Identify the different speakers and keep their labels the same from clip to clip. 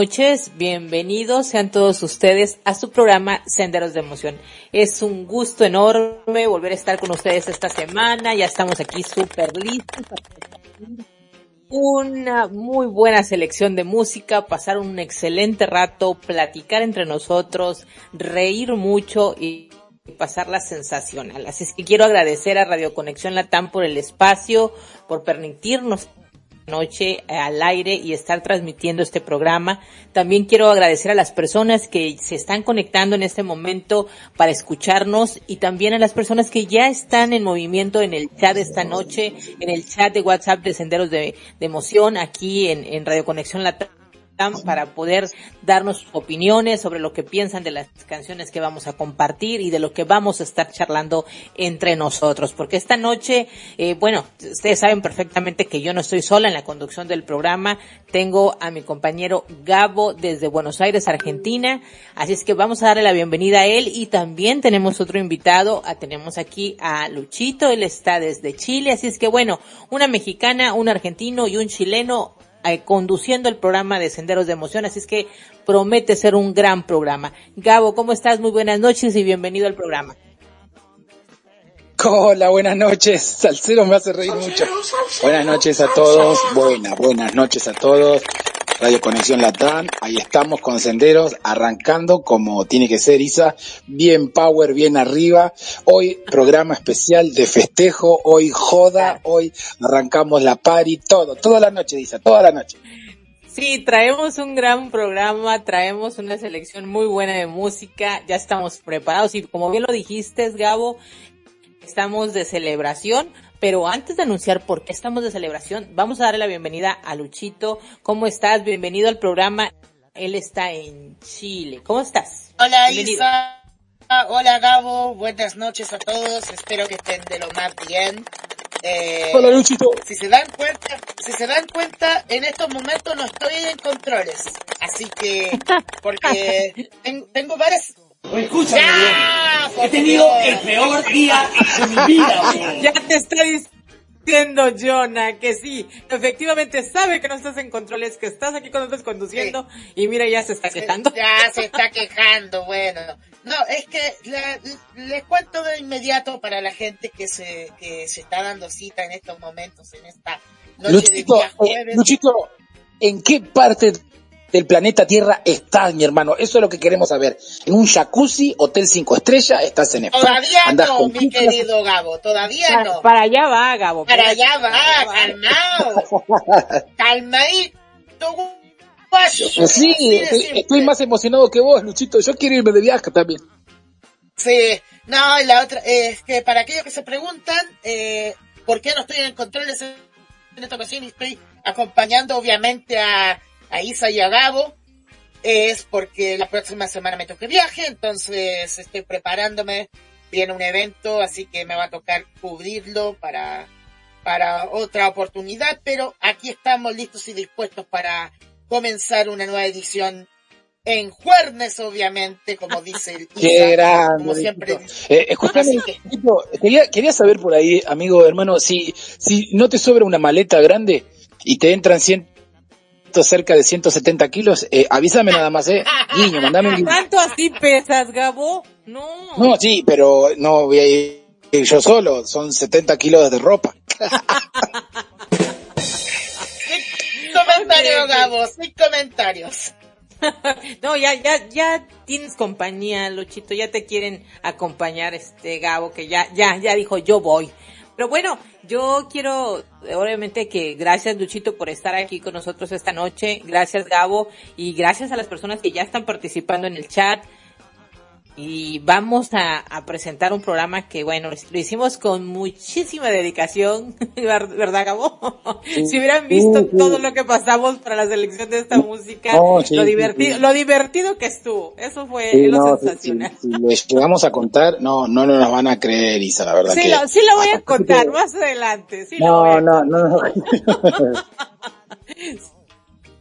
Speaker 1: noches, bienvenidos sean todos ustedes a su programa Senderos de Emoción. Es un gusto enorme volver a estar con ustedes esta semana, ya estamos aquí súper listos. Una muy buena selección de música, pasar un excelente rato, platicar entre nosotros, reír mucho y pasarla sensacional. Así es que quiero agradecer a Radio Conexión Latam por el espacio, por permitirnos noche al aire y estar transmitiendo este programa. También quiero agradecer a las personas que se están conectando en este momento para escucharnos y también a las personas que ya están en movimiento en el chat esta noche, en el chat de WhatsApp de Senderos de, Emoción aquí en, en Radio Conexión Latam para poder darnos opiniones sobre lo que piensan de las canciones que vamos a compartir y de lo que vamos a estar charlando entre nosotros. Porque esta noche, eh, bueno, ustedes saben perfectamente que yo no estoy sola en la conducción del programa. Tengo a mi compañero Gabo desde Buenos Aires, Argentina. Así es que vamos a darle la bienvenida a él y también tenemos otro invitado. A, tenemos aquí a Luchito, él está desde Chile. Así es que bueno, una mexicana, un argentino y un chileno eh, conduciendo el programa de Senderos de Emoción, así es que promete ser un gran programa. Gabo, ¿cómo estás? Muy buenas noches y bienvenido al programa.
Speaker 2: Hola, buenas noches. Salcero me hace reír mucho. Buenas noches a todos. Buenas, buenas noches a todos. Radio Conexión Latam, ahí estamos con Senderos, arrancando como tiene que ser Isa, bien power, bien arriba. Hoy programa especial de festejo, hoy joda, hoy arrancamos la party, todo, toda la noche Isa, toda la noche.
Speaker 1: Sí, traemos un gran programa, traemos una selección muy buena de música, ya estamos preparados y como bien lo dijiste, Gabo, estamos de celebración pero antes de anunciar por qué estamos de celebración, vamos a darle la bienvenida a Luchito. ¿Cómo estás? Bienvenido al programa. Él está en Chile. ¿Cómo estás?
Speaker 3: Hola Bienvenido. Isa. Hola Gabo. Buenas noches a todos. Espero que estén de lo más bien.
Speaker 2: Eh, Hola Luchito.
Speaker 3: Si se dan cuenta, si se dan cuenta, en estos momentos no estoy en controles. Así que, porque tengo varias
Speaker 4: Escúchame, he tenido el peor día de mi vida.
Speaker 1: Ya te estoy diciendo, Jonah, que sí, efectivamente sabe que no estás en controles, que estás aquí con nosotros conduciendo y mira, ya se está quejando.
Speaker 3: Ya se está quejando, bueno. No, es que les cuento de inmediato para la gente que se, que se está dando cita en estos momentos, en esta noche
Speaker 2: Luchito,
Speaker 3: de día
Speaker 2: jueves. Eh, Luchito, ¿en qué parte del planeta Tierra estás, mi hermano. Eso es lo que queremos saber. En un jacuzzi, hotel cinco estrellas, estás en
Speaker 3: España. Todavía no, mi querido Gabo, todavía
Speaker 1: para,
Speaker 3: no.
Speaker 1: Para allá va, Gabo.
Speaker 3: Para, para allá va, calmado. Calmadito.
Speaker 2: Pues sí, estoy, estoy, más emocionado que vos, Luchito. Yo quiero irme de viaje también.
Speaker 3: Sí, no, y la otra, eh, es que para aquellos que se preguntan, eh, ¿por qué no estoy en control de en esta ocasión y estoy acompañando obviamente a a Isa y a Gabo, es porque la próxima semana me toque viaje, entonces estoy preparándome, viene un evento, así que me va a tocar cubrirlo para, para otra oportunidad, pero aquí estamos listos y dispuestos para comenzar una nueva edición en Juernes, obviamente, como dice el
Speaker 2: Qué grande, como siempre. Eh, escúchame, que... quería, quería saber por ahí, amigo, hermano, si, si no te sobra una maleta grande y te entran 100 cerca de 170 kilos, eh, avísame nada más, eh. Niño, mandame un
Speaker 1: ¿Tanto así pesas, Gabo? No.
Speaker 2: No, sí, pero no voy a ir yo solo, son 70 kilos de ropa.
Speaker 3: sin comentarios, Gabo, sin comentarios.
Speaker 1: no, ya, ya, ya tienes compañía, Luchito, ya te quieren acompañar este Gabo, que ya, ya, ya dijo yo voy. Pero bueno, yo quiero, obviamente que gracias Luchito por estar aquí con nosotros esta noche, gracias Gabo y gracias a las personas que ya están participando en el chat. Y vamos a, a, presentar un programa que, bueno, lo hicimos con muchísima dedicación, ¿verdad, Gabo? si hubieran visto todo lo que pasamos para la selección de esta música, lo divertido, lo divertido que estuvo, eso fue lo sensacional.
Speaker 2: Si, les llegamos a contar, no, no nos van a creer, Isa, la verdad.
Speaker 1: Sí, lo, sí lo voy a contar más adelante. Sí
Speaker 2: no, no, no, no.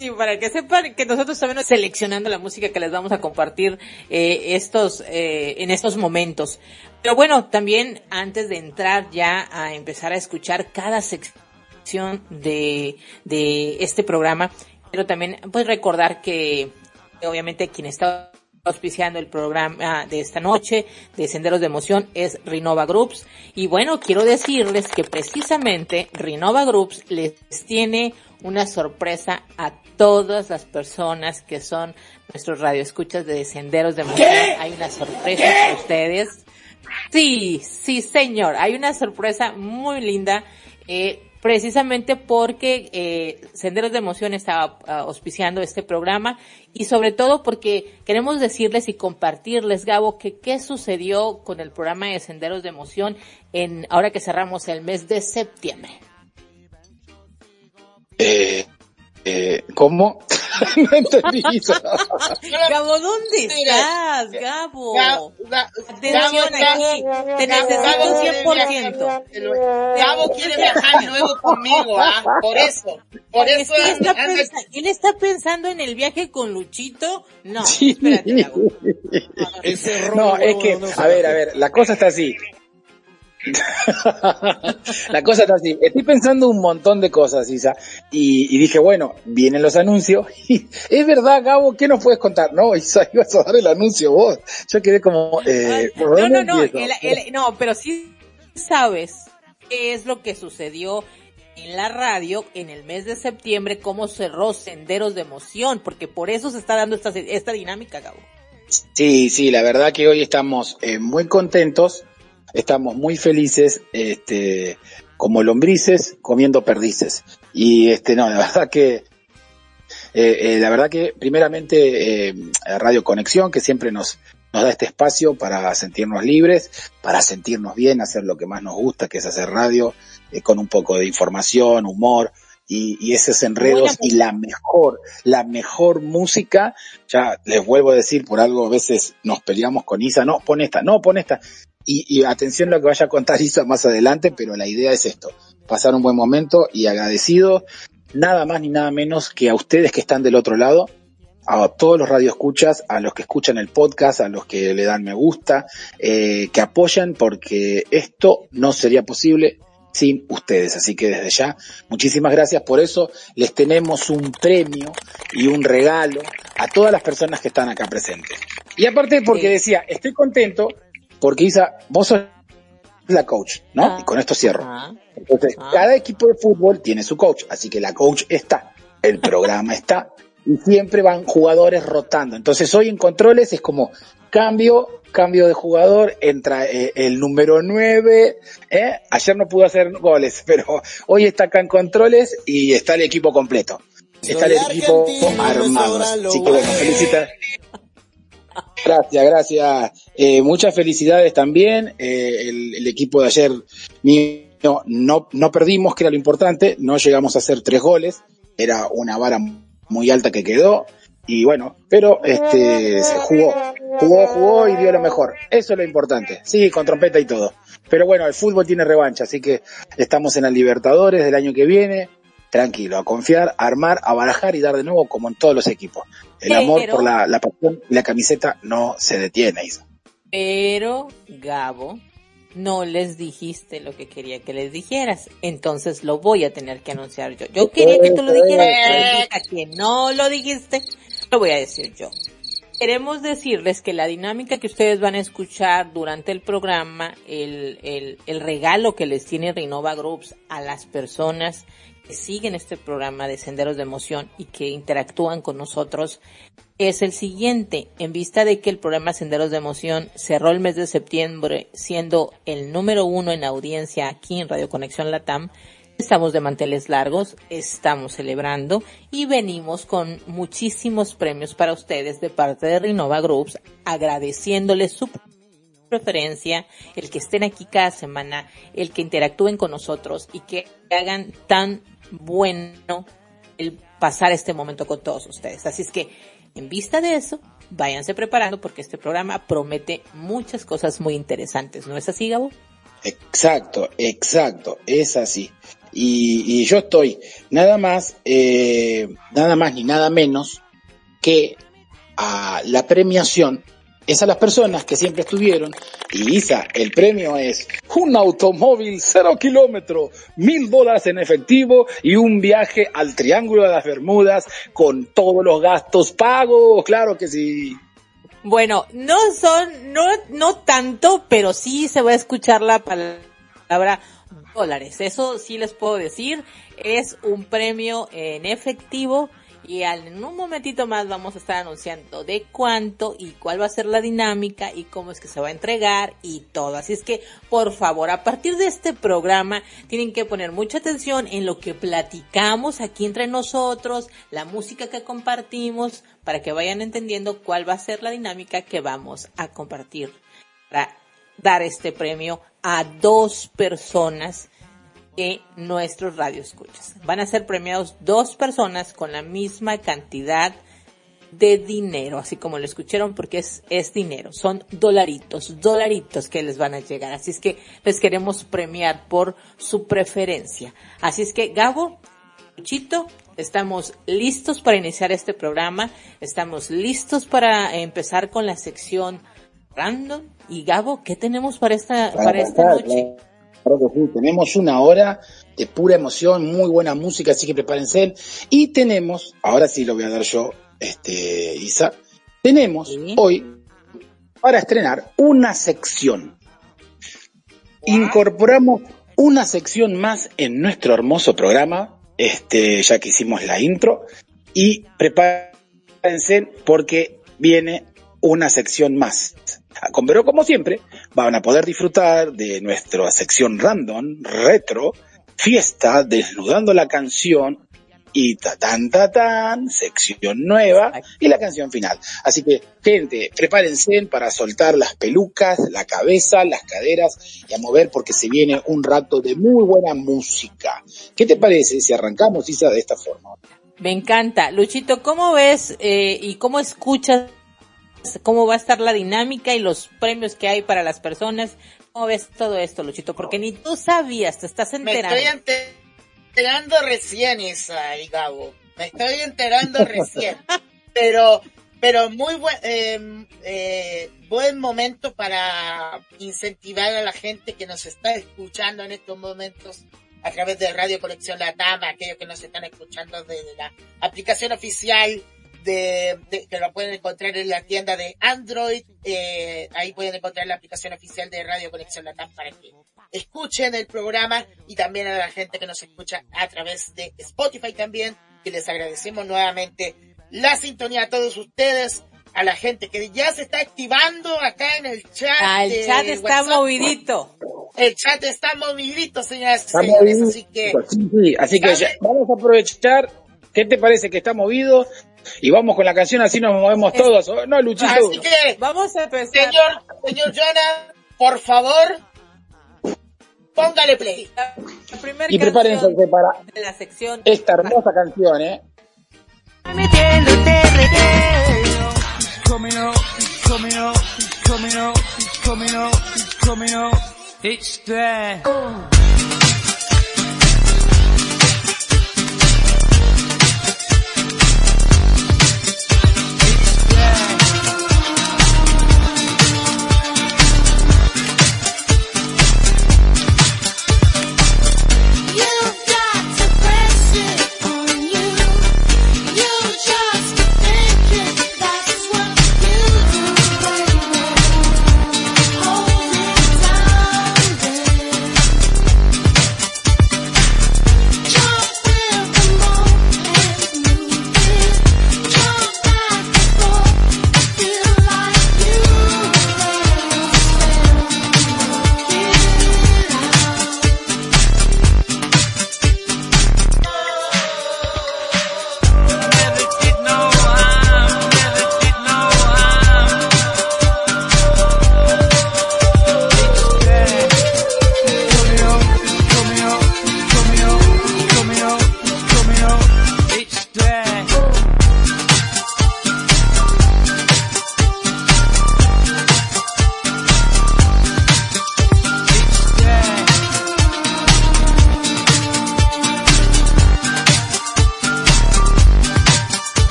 Speaker 1: Sí, para que sepan que nosotros estamos seleccionando la música que les vamos a compartir eh, estos eh, en estos momentos. Pero bueno, también antes de entrar ya a empezar a escuchar cada sección de, de este programa, quiero también pues recordar que obviamente quien está auspiciando el programa de esta noche de Senderos de Emoción es Renova Groups. Y bueno, quiero decirles que precisamente Renova Groups les tiene una sorpresa a todas las personas que son nuestros radioescuchas de Senderos de Emoción. Hay una sorpresa para ustedes. Sí, sí señor, hay una sorpresa muy linda. Eh, precisamente porque eh, Senderos de Emoción estaba uh, auspiciando este programa y sobre todo porque queremos decirles y compartirles, Gabo, que qué sucedió con el programa de Senderos de Emoción en ahora que cerramos el mes de septiembre.
Speaker 2: Eh, eh, ¿Cómo? No entendí
Speaker 1: Gabo, ¿dónde estás, Gabo? Gabo, Atención aquí, te necesito 100%.
Speaker 3: Gabo quiere viajar luego conmigo, ¿ah? Por eso. Por eso.
Speaker 1: está pensando, él está pensando en el viaje con Luchito. No, espérate, Gabo.
Speaker 2: No, es que, a ver, a ver, la cosa está así. la cosa está así. Estoy pensando un montón de cosas, Isa. Y, y dije, bueno, vienen los anuncios. Y, es verdad, Gabo, ¿qué nos puedes contar? No, Isa, ibas a dar el anuncio vos. Yo quedé como, eh,
Speaker 1: no, no, no, el, el, no, pero sí sabes qué es lo que sucedió en la radio en el mes de septiembre, cómo cerró Senderos de Emoción, porque por eso se está dando esta, esta dinámica, Gabo.
Speaker 2: Sí, sí, la verdad que hoy estamos eh, muy contentos estamos muy felices, este, como lombrices comiendo perdices. Y este, no, la verdad que, eh, eh, la verdad que primeramente eh, Radio Conexión, que siempre nos, nos da este espacio para sentirnos libres, para sentirnos bien, hacer lo que más nos gusta, que es hacer radio, eh, con un poco de información, humor, y, y, esos enredos y la mejor, la mejor música, ya les vuelvo a decir, por algo a veces nos peleamos con Isa, no, pon esta, no, pon esta. Y, y atención a lo que vaya a contar Isa más adelante, pero la idea es esto, pasar un buen momento y agradecido, nada más ni nada menos que a ustedes que están del otro lado, a todos los radioescuchas, a los que escuchan el podcast, a los que le dan me gusta, eh, que apoyan porque esto no sería posible sin ustedes. Así que desde ya, muchísimas gracias por eso. Les tenemos un premio y un regalo a todas las personas que están acá presentes. Y aparte porque decía, estoy contento porque Isa, vos sos la coach, ¿no? Ah, y con esto cierro. Ah, Entonces, ah. cada equipo de fútbol tiene su coach, así que la coach está, el programa está, y siempre van jugadores rotando. Entonces, hoy en controles es como cambio, cambio de jugador, entra eh, el número 9, ¿eh? ayer no pudo hacer goles, pero hoy está acá en controles y está el equipo completo. Está el equipo armado. Así que bueno, felicita. Gracias, gracias. Eh, muchas felicidades también. Eh, el, equipo de ayer no, no, no perdimos, que era lo importante. No llegamos a hacer tres goles. Era una vara muy alta que quedó. Y bueno, pero este se jugó, jugó, jugó y dio lo mejor. Eso es lo importante. Sí, con trompeta y todo. Pero bueno, el fútbol tiene revancha, así que estamos en la Libertadores del año que viene tranquilo, a confiar, a armar, a barajar y dar de nuevo como en todos los equipos. El amor por la, la pasión y la camiseta no se detiene, Isa.
Speaker 1: Pero, Gabo, no les dijiste lo que quería que les dijeras. Entonces lo voy a tener que anunciar yo. Yo quería que tú lo dijeras, a que no lo dijiste, lo voy a decir yo. Queremos decirles que la dinámica que ustedes van a escuchar durante el programa, el, el, el regalo que les tiene Renova Groups a las personas que siguen este programa de Senderos de Emoción y que interactúan con nosotros es el siguiente. En vista de que el programa Senderos de Emoción cerró el mes de septiembre siendo el número uno en audiencia aquí en Radio Conexión Latam, Estamos de manteles largos, estamos celebrando y venimos con muchísimos premios para ustedes de parte de Renova Groups, agradeciéndoles su preferencia, el que estén aquí cada semana, el que interactúen con nosotros y que hagan tan bueno el pasar este momento con todos ustedes. Así es que, en vista de eso, váyanse preparando porque este programa promete muchas cosas muy interesantes. ¿No es así, Gabo?
Speaker 2: Exacto, exacto, es así. Y, yo estoy nada más, eh, nada más ni nada menos que a la premiación es a las personas que siempre estuvieron. Y Isa, el premio es un automóvil cero kilómetro, mil dólares en efectivo y un viaje al Triángulo de las Bermudas con todos los gastos pagos. Claro que sí.
Speaker 1: Bueno, no son, no, no tanto, pero sí se va a escuchar la palabra dólares. Eso sí les puedo decir. Es un premio en efectivo y en un momentito más vamos a estar anunciando de cuánto y cuál va a ser la dinámica y cómo es que se va a entregar y todo. Así es que, por favor, a partir de este programa tienen que poner mucha atención en lo que platicamos aquí entre nosotros, la música que compartimos, para que vayan entendiendo cuál va a ser la dinámica que vamos a compartir para dar este premio a dos personas que nuestros radioescuchas. Van a ser premiados dos personas con la misma cantidad de dinero, así como lo escucharon, porque es, es dinero, son dolaritos, dolaritos que les van a llegar. Así es que les queremos premiar por su preferencia. Así es que, Gabo, Chito, estamos listos para iniciar este programa, estamos listos para empezar con la sección random. Y Gabo, ¿qué tenemos para esta, para esta noche?
Speaker 2: Claro que sí, tenemos una hora de pura emoción, muy buena música, así que prepárense. Y tenemos, ahora sí lo voy a dar yo, este, Isa, tenemos
Speaker 1: Sí.
Speaker 2: hoy para estrenar una sección. Incorporamos una sección más en nuestro hermoso programa, este, ya que hicimos la intro, y prepárense porque viene una sección más. Pero como siempre, van a poder disfrutar de nuestra sección random, retro, fiesta, desnudando la canción y ta tan ta tan, sección nueva y la canción final. Así que, gente, prepárense para soltar las pelucas, la cabeza, las caderas y a mover porque se viene un rato de muy buena música. ¿Qué te parece si arrancamos, Isa, de esta forma?
Speaker 1: Me encanta. Luchito, ¿cómo ves eh, y cómo escuchas cómo va a estar la dinámica y los premios que hay para las personas? ¿Cómo ves todo esto, Luchito? Porque ni tú sabías, te estás
Speaker 3: Me
Speaker 1: enterando.
Speaker 3: estoy ente- enterando recién, Isa y Gabo. Me estoy enterando recién. Pero, pero muy buen, eh, eh, buen momento para incentivar a la gente que nos está escuchando en estos momentos a través de Radio Colección Latam, aquellos que nos están escuchando desde la aplicación oficial de, de- que lo pueden encontrar en la tienda de Android, eh, ahí pueden encontrar la aplicación oficial de Radio Conexión Latam para que escuchen el programa y también a la gente que nos escucha a través de Spotify también, que les agradecemos nuevamente la sintonía a todos ustedes, a la gente que ya se está activando acá en el chat.
Speaker 1: Ah, el chat está
Speaker 3: WhatsApp.
Speaker 1: movidito.
Speaker 3: El chat está movidito, señoras y señores, así que
Speaker 2: Sí, sí, así que ya- vamos a aprovechar. ¿Qué te parece que está movido? Y vamos con la canción, así nos movemos
Speaker 1: Es-
Speaker 2: todos. ¿o? No, Luchito.
Speaker 3: así que
Speaker 1: Vamos a empezar.
Speaker 3: señor, señor Jonah, por favor, póngale play.
Speaker 1: La primera
Speaker 2: Y prepárense
Speaker 1: canción
Speaker 2: para
Speaker 1: de la sección.
Speaker 2: esta hermosa canción, ¿eh?
Speaker 5: coming up, it's coming up,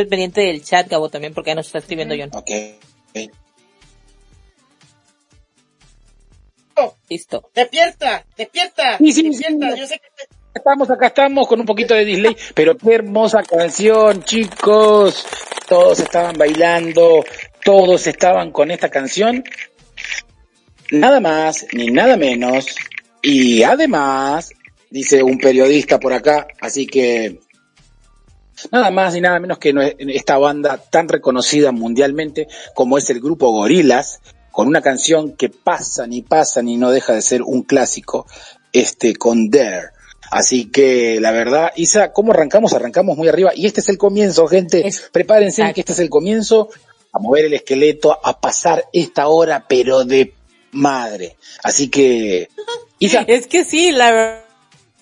Speaker 1: Estate pendiente del chat, Gabo, también, porque ya nos está escribiendo John.
Speaker 2: Ok. ok.
Speaker 1: Listo.
Speaker 3: Despierta, despierta,
Speaker 2: Sí, sí,
Speaker 3: despierta.
Speaker 2: sí.
Speaker 3: Yo sé que te-
Speaker 2: Estamos acá, estamos con un poquito de delay, pero qué hermosa canción, chicos. Todos estaban bailando, todos estaban con esta canción. Nada más ni nada menos. Y además, dice un periodista por acá, así que nada más ni nada menos que esta banda tan reconocida mundialmente como es el grupo Gorilas, con una canción que pasan y pasan y no deja de ser un clásico, este con Dare. Así que la verdad, Isa, ¿cómo arrancamos? Arrancamos muy arriba y este es el comienzo, gente.
Speaker 1: Es-
Speaker 2: Prepárense
Speaker 1: Exacto.
Speaker 2: que este es el comienzo, a mover el esqueleto, a pasar esta hora, pero de madre. Así que, Isa,
Speaker 1: Es que sí, la ver-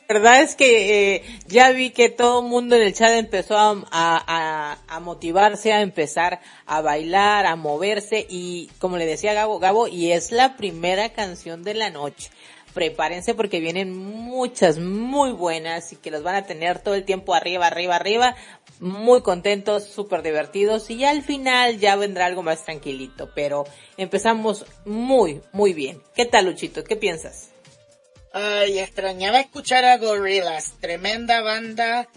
Speaker 1: verdad es que eh, ya vi que todo el mundo en el chat empezó a, a, motivarse, a empezar a bailar, a moverse y como le decía Gabo, Gabo, y es la primera canción de la noche. Prepárense porque vienen muchas muy buenas y que los van a tener todo el tiempo arriba, arriba, arriba, muy contentos, súper divertidos y al final ya vendrá algo más tranquilito, pero empezamos muy, muy bien. ¿Qué tal Luchito? ¿Qué piensas?
Speaker 3: Ay, extrañaba escuchar a Gorillaz, tremenda banda.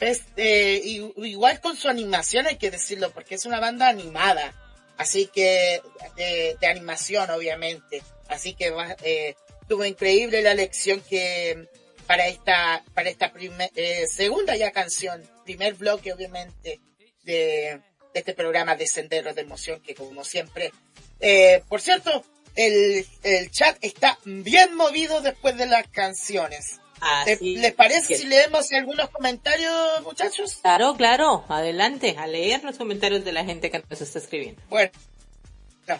Speaker 3: Este, y- igual con su animación hay que decirlo, porque es una banda animada. Así que, de, de animación, obviamente. Así que eh, estuvo increíble la lección que para esta, para esta primer, eh, segunda ya canción, primer bloque, obviamente, de, de este programa de Senderos de Emoción, que como siempre, eh, por cierto, el, el chat está bien movido después de las canciones. ¿Te-
Speaker 1: Así
Speaker 3: ¿Les parece
Speaker 1: que-
Speaker 3: si leemos algunos comentarios, muchachos?
Speaker 1: Claro, claro, adelante, a leer los comentarios de la gente que nos está escribiendo.
Speaker 3: Bueno, no.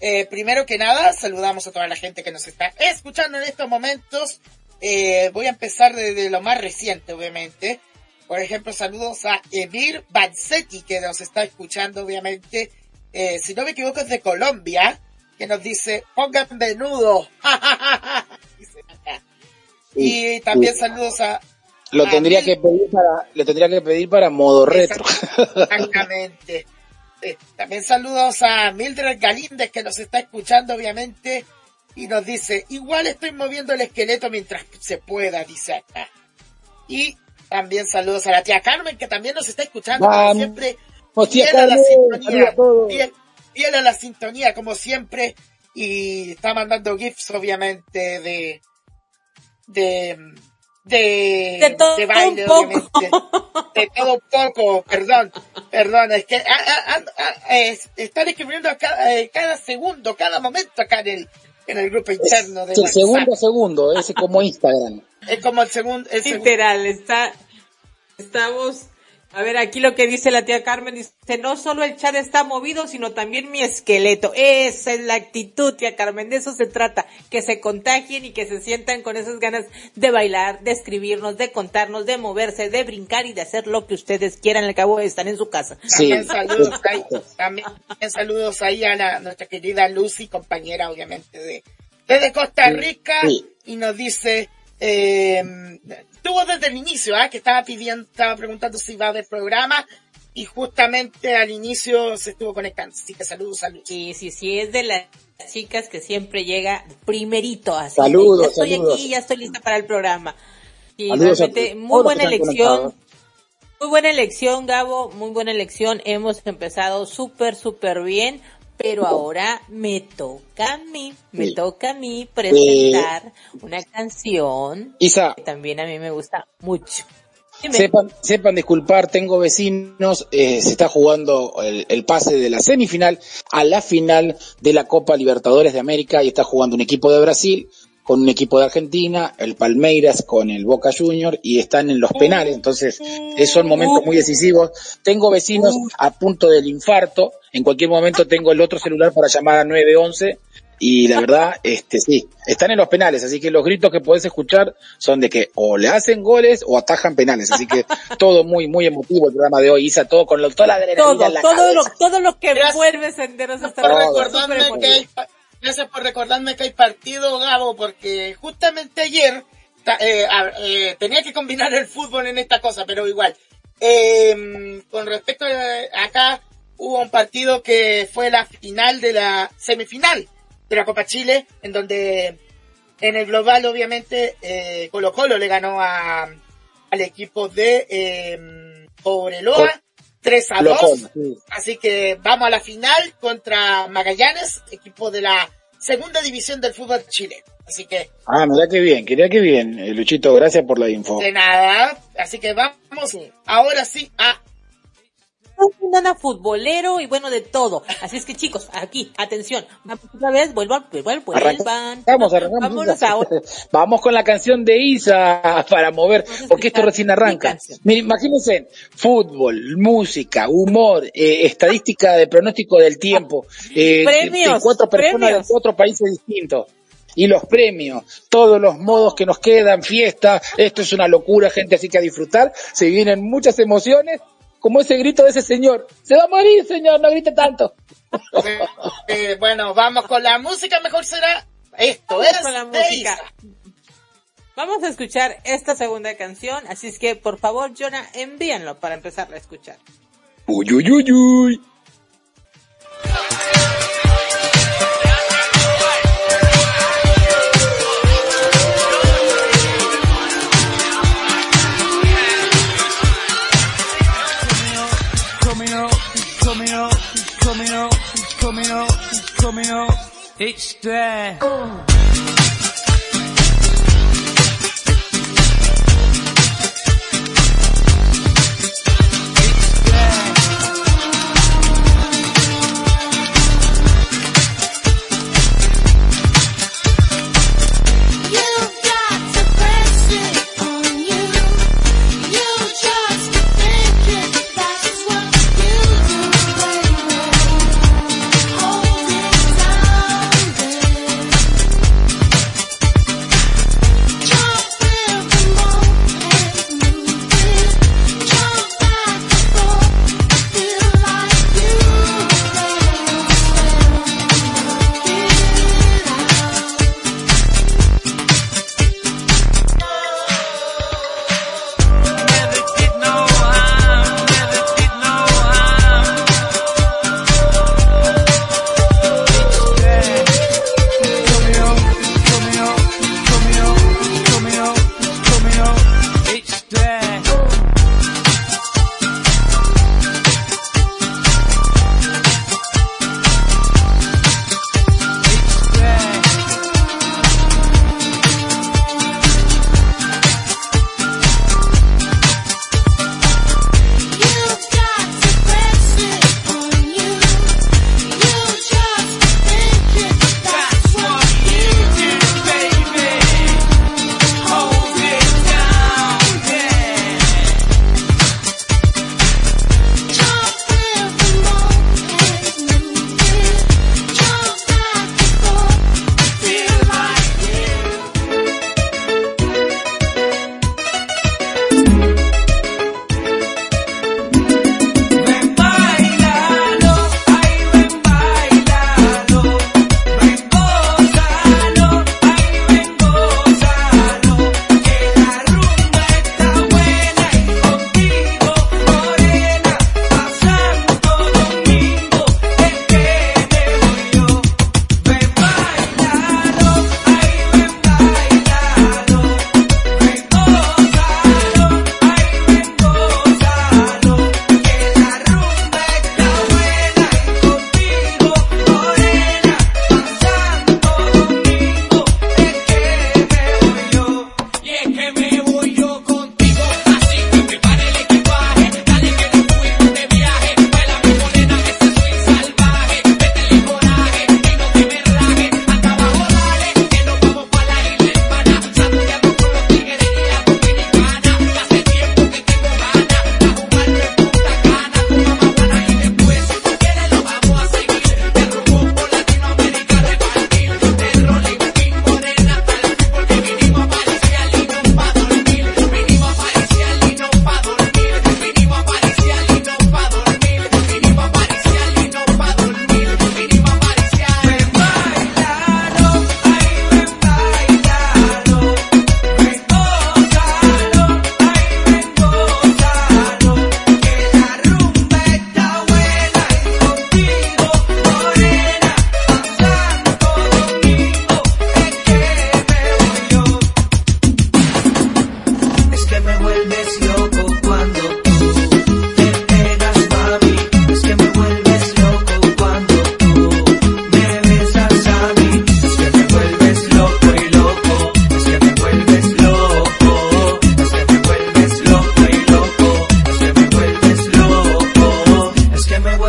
Speaker 3: Eh, primero que nada, saludamos a toda la gente que nos está escuchando en estos momentos. Eh, voy a empezar desde lo más reciente, obviamente. Por ejemplo, saludos a Emir Bansetti, que nos está escuchando, obviamente. Eh, si no me equivoco, es de Colombia, que nos dice, pongan menudo. Acá. Y también saludos a
Speaker 2: lo
Speaker 3: a
Speaker 2: tendría
Speaker 3: mí-
Speaker 2: que pedir para, lo tendría que pedir para modo retro.
Speaker 3: Exactamente. Eh, también saludos a Mildred Galíndez que nos está escuchando obviamente y nos dice, igual estoy moviendo el esqueleto mientras se pueda, dice acá. Y también saludos a la tía Carmen que también nos está escuchando como siempre.
Speaker 2: Vamos, tía Carmen, a todos.
Speaker 3: Fiel a la sintonía como siempre y está mandando gifs obviamente de de de,
Speaker 1: De todo
Speaker 3: de baile
Speaker 1: un poco.
Speaker 3: obviamente de todo un poco, perdón, perdón, es que ah, es- están escribiendo a cada, eh, cada segundo, cada momento acá en el, en el grupo interno de
Speaker 2: Sí,
Speaker 3: WhatsApp.
Speaker 2: segundo a segundo, es como Instagram.
Speaker 3: Es como el segundo, el segundo.
Speaker 1: Literal, está, estamos, a ver, aquí lo que dice la tía Carmen, dice, no solo el chat está movido, sino también mi esqueleto. Esa es la actitud, tía Carmen, de eso se trata, que se contagien y que se sientan con esas ganas de bailar, de escribirnos, de contarnos, de moverse, de brincar y de hacer lo que ustedes quieran, al cabo están en su casa.
Speaker 2: Sí.
Speaker 3: También saludos ahí, también saludos ahí a la- nuestra querida Lucy, compañera obviamente de desde Costa Rica,
Speaker 2: Sí.
Speaker 3: y nos dice, eh, estuvo desde el inicio, ¿ah? que estaba pidiendo, estaba preguntando si iba a haber programa, y justamente al inicio se estuvo conectando, así que saludos Lucy.
Speaker 1: Sí, sí, sí, es de las chicas que siempre llega primerito así.
Speaker 2: Saludos,
Speaker 1: ya estoy
Speaker 2: saludos.
Speaker 1: aquí, ya estoy lista para el programa. Y
Speaker 2: Saludos a
Speaker 1: realmente muy buena elección. Muy buena elección, Gabo, muy buena elección. Hemos empezado súper, súper bien, pero ahora me toca a mí, me
Speaker 2: Sí.
Speaker 1: toca a mí presentar una canción
Speaker 2: Isa,
Speaker 1: que también a mí me gusta mucho. Dime.
Speaker 2: Sepan, sepan disculpar, tengo vecinos, eh, se está jugando el, el pase de la semifinal a la final de la Copa Libertadores de América y está jugando un equipo de Brasil con un equipo de Argentina, el Palmeiras con el Boca Junior y están en los penales, entonces son momentos muy decisivos. Tengo vecinos a punto del infarto, en cualquier momento tengo el otro celular para llamar a 911 y la verdad, este sí, están en los penales, así que los gritos que podés escuchar son de que o le hacen goles o atajan penales, así que todo muy, muy emotivo el programa de hoy, Isa, todo con lo, toda la adrenalina
Speaker 1: Todo,
Speaker 2: en la
Speaker 1: todo lo,
Speaker 2: cabeza.
Speaker 1: todo lo que envuelve senderos hasta súper
Speaker 3: que gracias por recordarme que hay partido, Gabo, porque justamente ayer eh, eh, tenía que combinar el fútbol en esta cosa, pero igual. Eh, con respecto a acá, hubo un partido que fue la final de la semifinal de la Copa Chile, en donde en el global, obviamente, eh, Colo Colo le ganó a, al equipo de eh, Cobreloa 3 a 2.
Speaker 2: Locón, sí.
Speaker 3: Así que vamos a la final contra Magallanes, equipo de la segunda división del fútbol chileno. Así que,
Speaker 2: Ah, mira qué bien, quería que bien, eh, Luchito, gracias por la info.
Speaker 3: de nada. Así que vamos ahora sí a
Speaker 1: un nana futbolero y bueno, de todo. Así es que chicos, aquí, atención, vamos otra vez, vuelvan, vuelvan, vuelvan.
Speaker 2: Arrancamos.
Speaker 1: Vámonos ahora.
Speaker 2: Vamos con la canción de Isa para mover,
Speaker 1: Vamos
Speaker 2: porque esto recién arranca. Miren, imagínense, fútbol, música, humor, eh, estadística de pronóstico del tiempo, eh,
Speaker 1: Premios,
Speaker 2: de cuatro personas
Speaker 1: premios.
Speaker 2: de cuatro países distintos. Y los premios, todos los modos que nos quedan, fiesta, esto es una locura, gente, así que a disfrutar, se vienen muchas emociones, como ese grito de ese señor, se va a morir señor, no grite tanto.
Speaker 3: eh, eh, bueno, vamos con la música, mejor será esto
Speaker 1: Vamos
Speaker 3: es
Speaker 1: con la música.
Speaker 3: Isa.
Speaker 1: Vamos a escuchar esta segunda canción, así es que por favor, Jonah, envíanlo para empezar a escuchar.
Speaker 2: Uy, uy, uy, uy.
Speaker 5: It's up. It's there.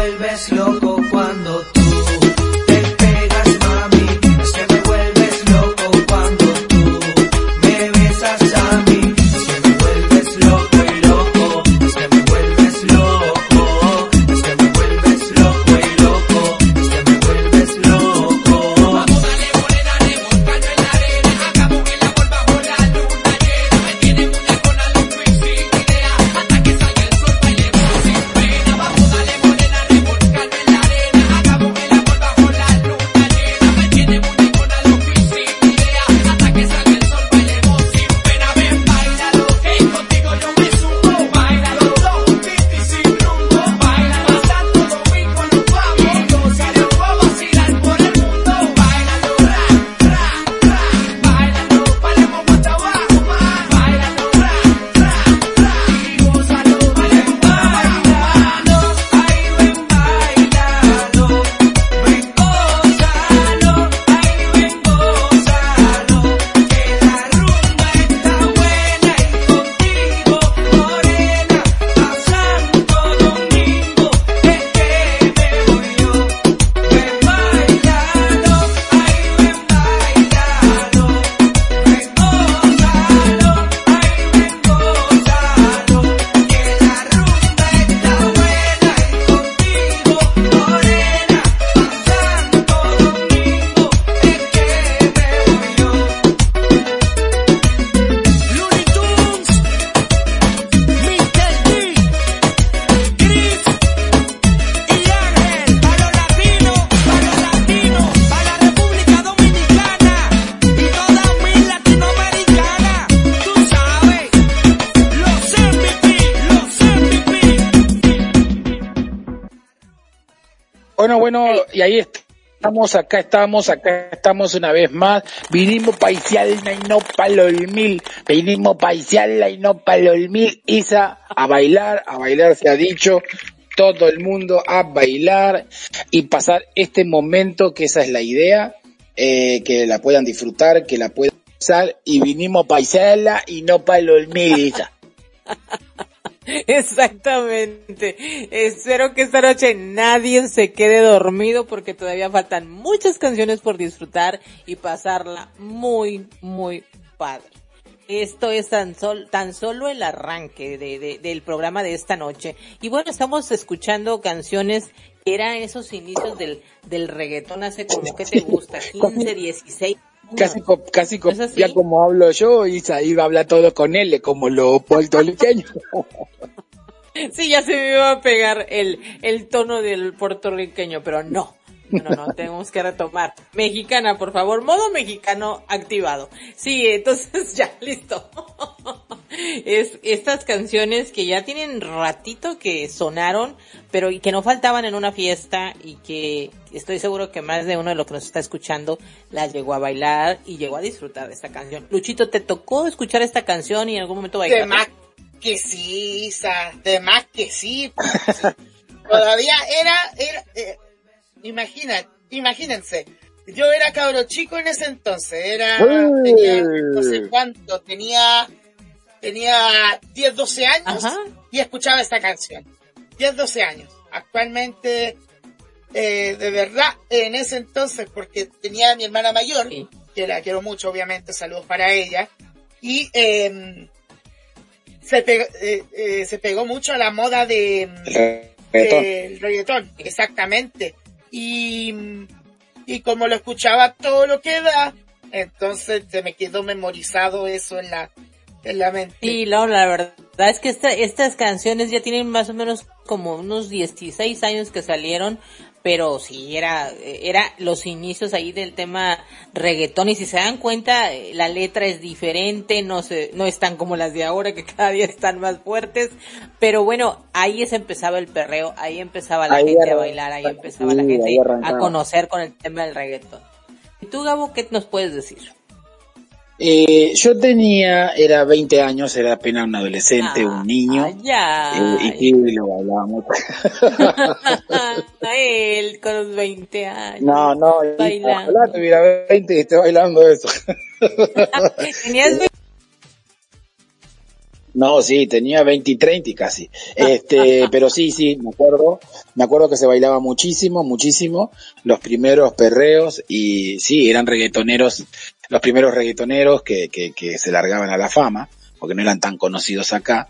Speaker 2: vuelves loco. Acá estamos, acá estamos una vez más. Vinimos paisialna y no palolmil. Vinimos paisialna y no palolmil. Isa, a bailar, a bailar se ha dicho. Todo el mundo a bailar y pasar este momento, que esa es la idea, eh, que la puedan disfrutar, que la puedan usar. Y vinimos paisialna y no palolmil, Isa.
Speaker 1: Exactamente. Espero que esta noche nadie se quede dormido porque todavía faltan muchas canciones por disfrutar y pasarla muy, muy padre. Esto es tan, sol, tan solo el arranque de, de- del programa de esta noche. Y bueno, estamos escuchando canciones que eran esos inicios del, del reggaetón hace como que te gusta, 15, 16
Speaker 2: Casi, co- casi ya como hablo yo, Isa iba a hablar todo con él, como los puertorriqueños.
Speaker 1: Sí, ya se me iba a pegar el, el tono del puertorriqueño, pero no. No, no, tenemos que retomar. Mexicana, por favor, modo mexicano activado. Sí, entonces ya, listo. Es estas canciones que ya tienen ratito que sonaron, pero y que no faltaban en una fiesta y que estoy seguro que más de uno de los que nos está escuchando las llegó a bailar y llegó a disfrutar de esta canción. Luchito, ¿te tocó escuchar esta canción y en algún momento
Speaker 3: De
Speaker 1: bailar?
Speaker 3: más que sí, Isa, de más que sí. pues, sí. Todavía era, era, eh, imagina, imagínense, yo era cabro chico en ese entonces, era, tenía, no sé cuánto, tenía, tenía 10, 12 años
Speaker 1: Ajá.
Speaker 3: y escuchaba esta canción. 10, 12 años. Actualmente, eh, de verdad, en ese entonces, porque tenía a mi hermana mayor,
Speaker 1: Sí.
Speaker 3: que la quiero mucho, obviamente, saludos para ella, y eh, se, pegó, eh, eh, se pegó mucho a la moda de,
Speaker 2: Reggaetón.
Speaker 3: del reggaetón, exactamente. Y, y como lo escuchaba todo lo que da, entonces se me quedó memorizado eso en la, en la mente.
Speaker 1: Sí, no, la verdad es que esta- estas canciones ya tienen más o menos como unos 16 años que salieron, pero sí, era, era los inicios ahí del tema reggaetón y si se dan cuenta, eh, la letra es diferente, no se, no están como las de ahora que cada día están más fuertes, pero bueno, ahí se empezaba el perreo, ahí empezaba la
Speaker 2: Ahí
Speaker 1: gente a bailar, ahí empezaba la gente a conocer con el tema del reggaetón. ¿Y tú, Gabo, qué nos puedes decir?
Speaker 2: Eh, yo tenía, era 20 años, era apenas un adolescente, un niño.
Speaker 1: Ah,
Speaker 2: eh, y sí, lo.
Speaker 1: A él con los 20 años.
Speaker 2: no, no, y
Speaker 1: Bailando.
Speaker 2: ojalá tuviera 20 y esté bailando eso.
Speaker 1: Tenías 20
Speaker 2: No, sí, tenía 20 y 30 y casi. Este, pero sí, sí, me acuerdo, me acuerdo que se bailaba muchísimo, muchísimo, los primeros perreos y sí, eran reggaetoneros, los primeros reggaetoneros que, que, que se largaban a la fama, porque no eran tan conocidos acá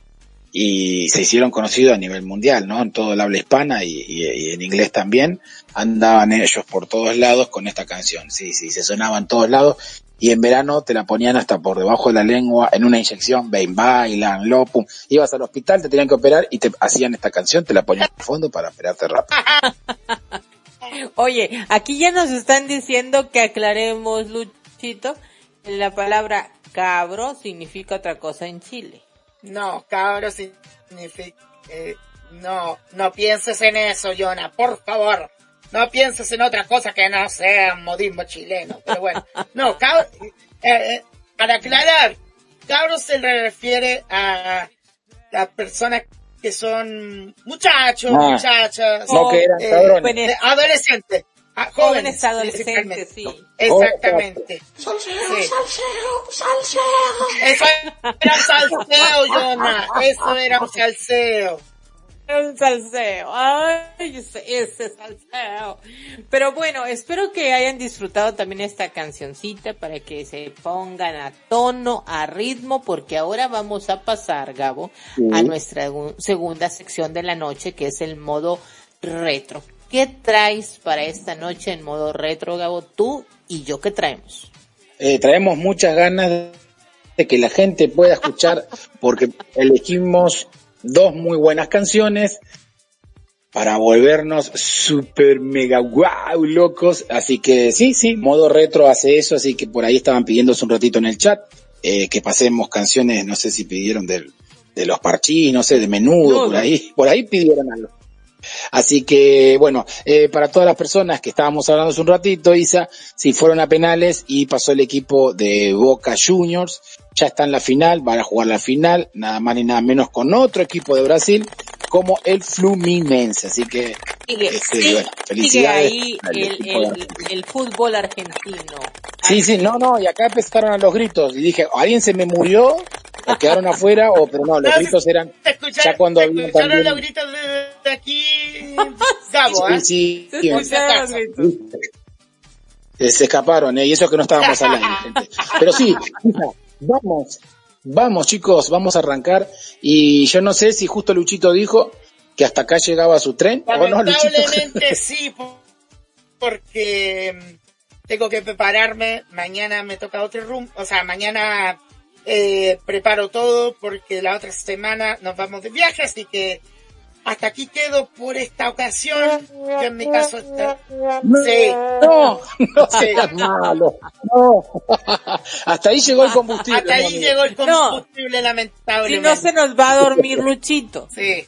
Speaker 2: y se hicieron conocidos a nivel mundial, ¿no? En todo el habla hispana y, en inglés también, andaban ellos por todos lados con esta canción, sí, sí, se sonaba en todos lados y en verano te la ponían hasta por debajo de la lengua en una inyección, ven, bailan, lo, pum. Ibas al hospital, te tenían que operar y te hacían esta canción, te la ponían al fondo para operarte rápido.
Speaker 1: Oye, aquí ya nos están diciendo que aclaremos, La palabra cabro significa otra cosa en Chile.
Speaker 3: No, cabro significa, eh, no, no pienses en eso, Jonah, por favor. No pienses en otra cosa que no sea modismo chileno. Pero bueno, no, cabro, eh, eh, para aclarar, cabro se le refiere a las personas que son muchachos,
Speaker 2: Ah,
Speaker 3: muchachas,
Speaker 2: no que eran
Speaker 3: eh, eh, adolescentes, ah,
Speaker 1: Jóvenes
Speaker 3: jóvenes,
Speaker 1: adolescentes, sí.
Speaker 3: Exactamente. Sí. Eso era un salseo, Jonah. Eso era un salseo.
Speaker 1: Un salseo. Ay, ese, ese salseo. Pero bueno, espero que hayan disfrutado también esta cancioncita para que se pongan a tono, a ritmo, porque ahora vamos a pasar, Gabo, a nuestra gu- segunda sección de la noche, que es el modo retro. ¿Qué traes para esta noche en modo retro, Gabo? Tú y yo, ¿qué traemos?
Speaker 2: Eh, traemos muchas ganas de que la gente pueda escuchar porque elegimos dos muy buenas canciones para volvernos super mega wow locos. Así que sí, sí, modo retro hace eso, así que por ahí estaban pidiéndose un ratito en el chat eh, que pasemos canciones, no sé si pidieron del- de los parchís, no sé, de menudo,
Speaker 1: No,
Speaker 2: por ahí, por ahí pidieron algo. Así que, bueno, eh, para todas las personas que estábamos hablando hace un ratito, Isa, si fueron a penales y pasó el equipo de Boca Juniors, ya está en la final, van a jugar la final, nada más ni nada menos con otro equipo de Brasil, como el Fluminense. Así que,
Speaker 1: Sigue,
Speaker 2: este,
Speaker 1: sigue-
Speaker 2: bueno,
Speaker 1: sigue
Speaker 2: felicidades
Speaker 1: ahí
Speaker 2: al
Speaker 1: el, el, el fútbol argentino.
Speaker 2: Sí, sí, no, no, y acá empezaron a los gritos y dije, ¿alguien se me murió? ¿O quedaron afuera? O, pero no, los gritos eran
Speaker 3: ¿Te escucharon,
Speaker 2: ya cuando
Speaker 3: te
Speaker 2: había
Speaker 3: escucharon
Speaker 2: también...
Speaker 3: los gritos de, de aquí, Gabo, ¿eh?
Speaker 2: Sí,
Speaker 1: Se
Speaker 2: sí. Eh, se escaparon, ¿eh? y eso que no estábamos aire, gente. Pero sí, vamos, vamos chicos, vamos a arrancar. Y yo no sé si justo Luchito dijo que hasta acá llegaba su tren, o no, Luchito.
Speaker 3: Lamentablemente sí, po- porque mm, tengo que prepararme. Mañana me toca otro room, o sea, mañana eh, preparo todo porque la otra semana nos vamos de viaje, así que hasta aquí quedo por esta ocasión. Yo en mi caso, está- sí,
Speaker 2: No, no
Speaker 3: Sí.
Speaker 2: seas malo, no. Hasta ahí llegó el combustible.
Speaker 3: hasta ahí
Speaker 2: no,
Speaker 3: llegó el
Speaker 1: No.
Speaker 3: combustible,
Speaker 1: Si no se nos va a dormir Luchito.
Speaker 3: Sí.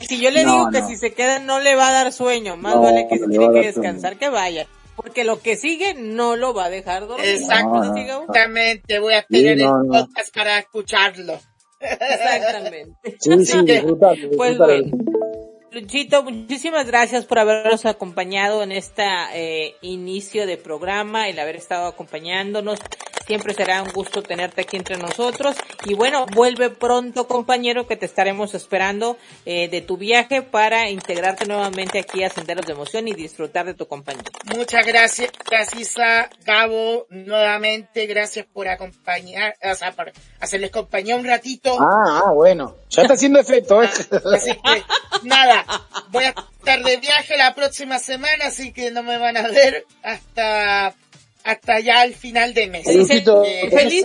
Speaker 1: Si yo le
Speaker 2: No,
Speaker 1: digo que
Speaker 2: no.
Speaker 1: si se queda no le va a dar sueño, más
Speaker 2: No,
Speaker 1: vale que
Speaker 2: no a
Speaker 1: tiene que
Speaker 2: sueño.
Speaker 1: descansar que vaya. Porque lo que sigue no lo va a dejar dormir.
Speaker 3: Exactamente, voy a tener
Speaker 2: Sí, no,
Speaker 3: el
Speaker 2: no.
Speaker 3: podcast para escucharlo.
Speaker 1: Exactamente.
Speaker 2: Sí,
Speaker 1: Pues bueno. Luchito, muchísimas gracias por habernos acompañado en este inicio de programa, el haber estado acompañándonos. Siempre será un gusto tenerte aquí entre nosotros. Y bueno, vuelve pronto, compañero, que te estaremos esperando eh, de tu viaje para integrarte nuevamente aquí a Senderos de Emoción y disfrutar de tu compañía.
Speaker 3: Muchas gracias, gracias Isa, Gabo, nuevamente, gracias por acompañar, o sea, por hacerles compañía un ratito.
Speaker 2: Ah, ah, bueno. Ya está haciendo efecto, ¿eh?
Speaker 3: Así que, nada, voy a estar de viaje la próxima semana, así que no me van a ver hasta, hasta ya el final de mes.
Speaker 2: Luchito,
Speaker 3: Eh,
Speaker 1: feliz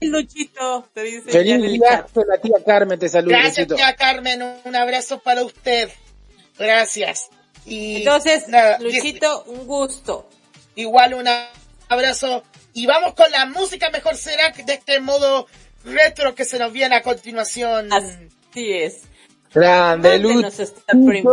Speaker 1: Luchito, te dice
Speaker 2: Feliz viaje, la tía Carmen te saluda,
Speaker 3: Gracias,
Speaker 2: Luchito.
Speaker 3: tía Carmen, un, un abrazo para usted. Gracias. Y
Speaker 1: Entonces,
Speaker 3: nada,
Speaker 1: Luchito, un gusto.
Speaker 3: igual un abrazo. Y vamos con la música mejor será de este modo retro que se nos viene a continuación.
Speaker 1: Así es.
Speaker 2: Grande, Lucho.
Speaker 1: primera.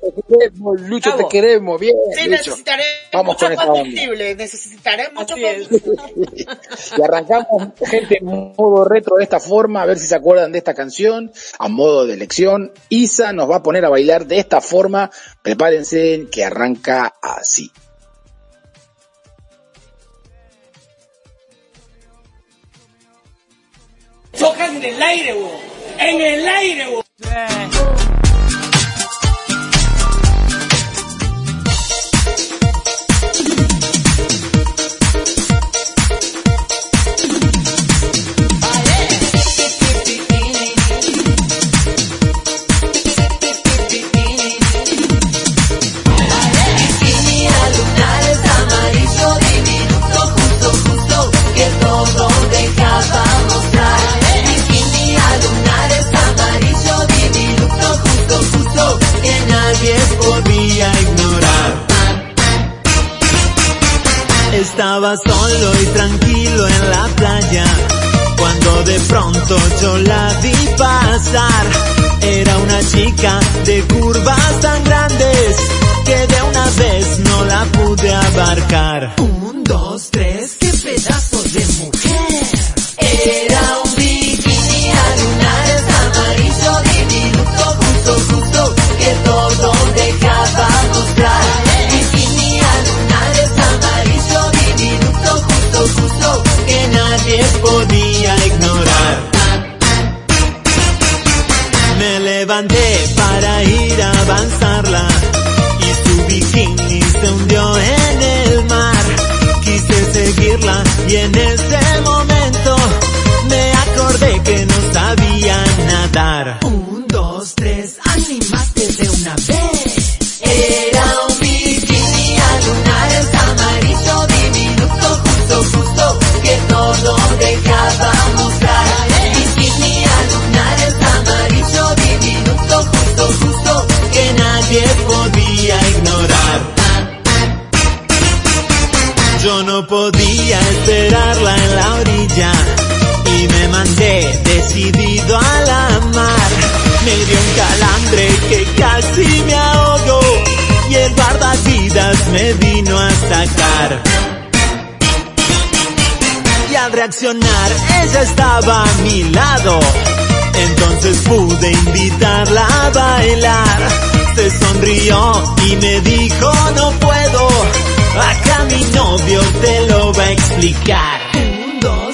Speaker 2: Te queremos, Lucho,
Speaker 1: Bravo.
Speaker 2: te queremos. Bien,
Speaker 3: Sí,
Speaker 2: Lucho.
Speaker 3: necesitaré
Speaker 2: Vamos
Speaker 3: mucho
Speaker 2: con esta onda.
Speaker 3: combustible, necesitaré mucho combustible.
Speaker 2: Y arrancamos, gente, en modo retro de esta forma, a ver si se acuerdan de esta canción, a modo de elección. Isa nos va a poner a bailar de esta forma. Prepárense que arranca así.
Speaker 4: Tocan en el aire, bo. En el aire, bo.
Speaker 6: Nadie Estaba solo y tranquilo en la playa, cuando de pronto yo la vi pasar. Era una chica de curvas tan grandes, que de una vez no la pude abarcar. Un, dos, tres, qué pedazo de mujer. Me
Speaker 7: vino a sacar. Y al reaccionar ella estaba a mi lado. Entonces pude invitarla a bailar. Se sonrió y me dijo no puedo. Acá mi novio te lo va a explicar.
Speaker 6: Un,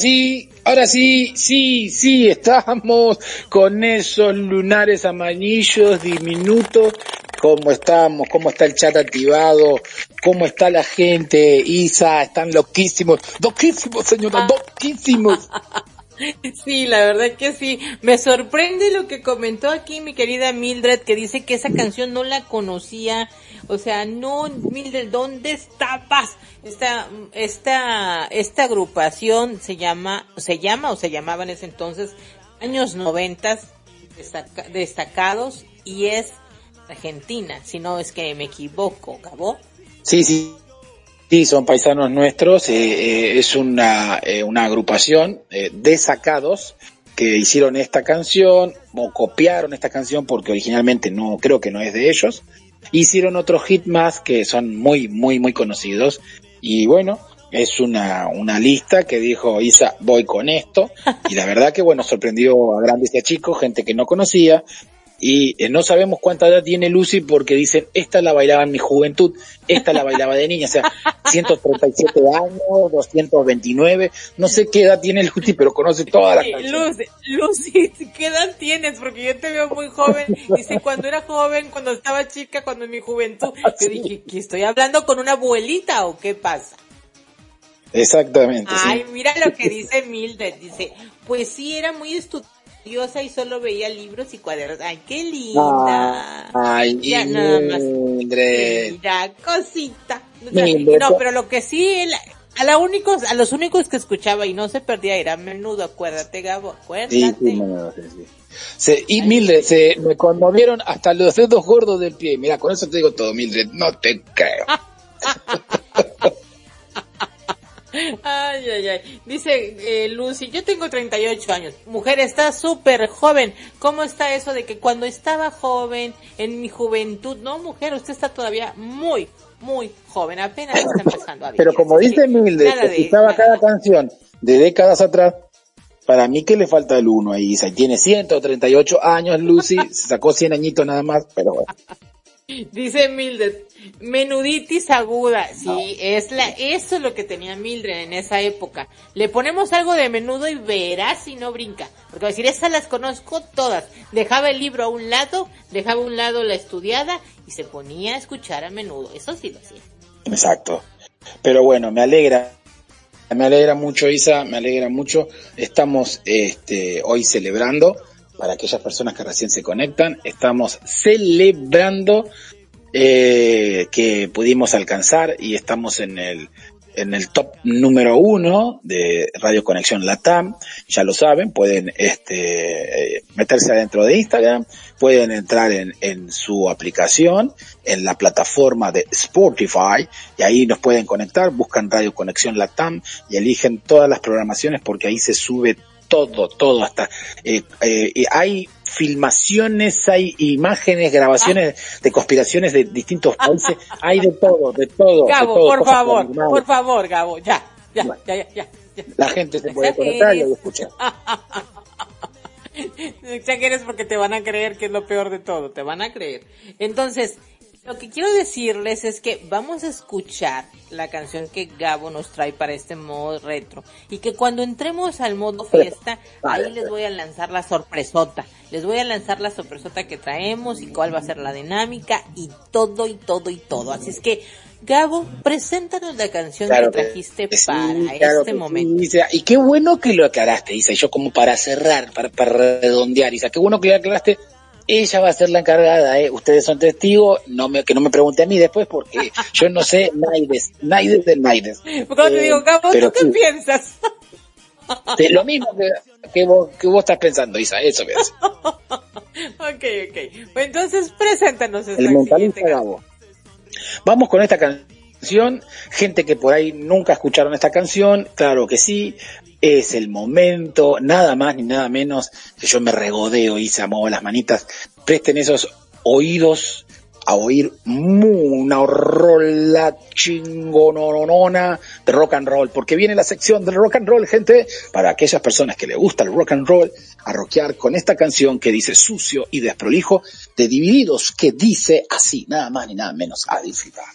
Speaker 2: sí, ahora sí, sí, sí, estamos con esos lunares amarillos diminutos. ¿Cómo estamos? ¿Cómo está el chat activado? ¿Cómo está la gente? Isa, están loquísimos. Loquísimos, señora, loquísimos.
Speaker 1: Sí, la verdad que sí. Me sorprende lo que comentó aquí mi querida Mildred, que dice que esa canción no la conocía. O sea, no, Mildred, ¿dónde estabas? Esta, esta, esta agrupación se llama, se llama o se llamaba en ese entonces, años noventas, destaca- destacados, y es Argentina, si no es que me equivoco, Gabo.
Speaker 2: Sí, sí. Sí, son paisanos nuestros. eh, eh, es una, eh, una agrupación eh, de sacados que hicieron esta canción o copiaron esta canción porque originalmente no creo que no es de ellos. Hicieron otros hit más que son muy muy muy conocidos. Y bueno es una una lista que dijo Isa voy con esto y la verdad que bueno sorprendió a grandes y a chicos gente que no conocía y eh, no sabemos cuánta edad tiene Lucy porque dicen, esta la bailaba en mi juventud, esta la bailaba de niña, o sea, 137 años, 229, no sé qué edad tiene Lucy, pero conoce todas las canciones.
Speaker 1: Lucy, Lucy, ¿qué edad tienes? Porque yo te veo muy joven. Dice, cuando era joven, cuando estaba chica, cuando en mi juventud. Yo dije, ¿que estoy hablando con una abuelita o qué pasa?
Speaker 2: Exactamente,
Speaker 1: Ay,
Speaker 2: sí.
Speaker 1: mira lo que dice Mildred. Dice, pues sí, era muy estudiosa y solo veía libros y cuadernos. Ay, qué linda.
Speaker 2: Ay,
Speaker 1: Ya nada más. Mira, cosita. O sea,
Speaker 2: Mildred.
Speaker 1: no, pero lo que sí, a, la únicos, a los únicos que escuchaba y no se perdía era menudo, acuérdate, Gabo, acuérdate.
Speaker 2: Sí, sí, sí. Se- y Mildred, se me conmovieron hasta los dedos gordos del pie. Mira, con eso te digo todo, Mildred, no te creo.
Speaker 1: Ay, ay, ay. Dice eh, Lucy, yo tengo 38 años. Mujer, está súper joven. ¿Cómo está eso de que cuando estaba joven, en mi juventud? No, mujer, usted está todavía muy, muy joven. Apenas está empezando a vivir.
Speaker 2: Pero como dice
Speaker 1: nada
Speaker 2: que
Speaker 1: nada.
Speaker 2: cada canción de décadas atrás, Para mí que le falta el 1 ahí. Y tiene 138 años, Lucy. Se sacó 100 añitos nada más, pero bueno.
Speaker 1: Dice Mildred, menuditis aguda. Sí, es la, eso es lo que tenía Mildred en esa época. Le ponemos algo de menudo y verás si no brinca. Porque va a decir, esas las conozco todas. Dejaba el libro a un lado, dejaba a un lado la estudiada y se ponía a escuchar a menudo. Eso sí lo hacía.
Speaker 2: Exacto. Pero bueno, me alegra. Me alegra mucho, Isa, me alegra mucho. Estamos este, hoy celebrando, para aquellas personas que recién se conectan, estamos celebrando eh, que pudimos alcanzar y estamos en el, en el top número uno de Radio Conexión Latam. Ya lo saben, pueden este, eh, meterse adentro de Instagram, pueden entrar en, en su aplicación, en la plataforma de Spotify, y ahí nos pueden conectar, buscan Radio Conexión Latam y eligen todas las programaciones porque ahí se sube todo, todo hasta eh, eh, hay filmaciones, hay imágenes, grabaciones de conspiraciones de distintos países, hay de todo, de todo. de
Speaker 1: Gabo,
Speaker 2: todo,
Speaker 1: por favor, por favor, Gabo, ya, ya, ya, ya, ya. ya.
Speaker 2: La gente se puede conectar y escuchar.
Speaker 1: No exageres porque te van a creer que es lo peor de todo, te van a creer. Entonces, lo que quiero decirles es que vamos a escuchar la canción que Gabo nos trae para este modo retro y que cuando entremos al modo fiesta, ahí les voy a lanzar la sorpresota. Les voy a lanzar la sorpresota que traemos y cuál va a ser la dinámica y todo y todo y todo. Así es que, Gabo, preséntanos la canción
Speaker 2: Claro
Speaker 1: que trajiste
Speaker 2: que sí,
Speaker 1: para
Speaker 2: claro
Speaker 1: este momento.
Speaker 2: sí. Y qué bueno que lo aclaraste, Isa. Y yo como para cerrar, para, para redondear, Isa. Qué bueno que lo aclaraste. Ella va a ser la encargada, ¿eh? Ustedes son testigos, no me, que no me pregunte a mí después porque yo no sé Naides, Naides del Naides.
Speaker 1: Cuando te
Speaker 2: Eh,
Speaker 1: digo, Gabo,
Speaker 2: pero
Speaker 1: ¿tú qué piensas?
Speaker 2: Sí, lo mismo que, que, vos, que vos estás pensando, Isa, eso es.
Speaker 1: ok, ok. Pues entonces, preséntanos esta
Speaker 2: El mentalista. Gabo. Vamos con esta canción. Gente que por ahí nunca escucharon esta canción, claro que sí. Es el momento, nada más ni nada menos que yo me regodeo y se muevo las manitas. Presten esos oídos a oír una rola chingononona de rock and roll, porque viene la sección del rock and roll, gente, para aquellas personas que le gusta el rock and roll, a con esta canción que dice sucio y desprolijo de Divididos, que dice así, nada más ni nada menos, a disfrutar.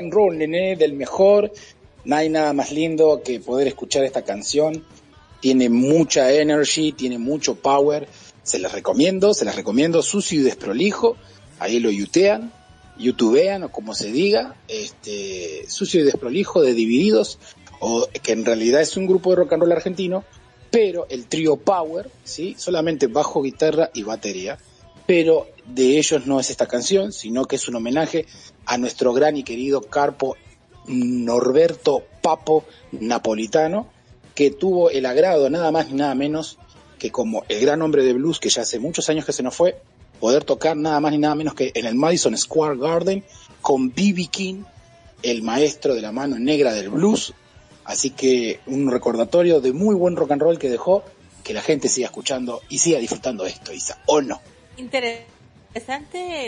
Speaker 2: And roll, del mejor. No hay nada más lindo que poder escuchar esta canción. Tiene mucha energy, tiene mucho power. Se las recomiendo, se las recomiendo. Sucio y desprolijo. Ahí lo yutean, youtubean o como se diga. Este, sucio y desprolijo de Divididos. O que en realidad es un grupo de rock and roll argentino pero el trío Power, ¿sí? solamente bajo, guitarra y batería, pero de ellos no es esta canción, sino que es un homenaje a nuestro gran y querido Carpo Norberto Papo Napolitano, que tuvo el agrado nada más ni nada menos que como el gran hombre de blues que ya hace muchos años que se nos fue, poder tocar nada más ni nada menos que en el Madison Square Garden con B.B. King, el maestro de la mano negra del blues, Así que un recordatorio de muy buen rock and roll que dejó, que la gente siga escuchando y siga disfrutando esto, Isa, ¿o no?
Speaker 1: Interesante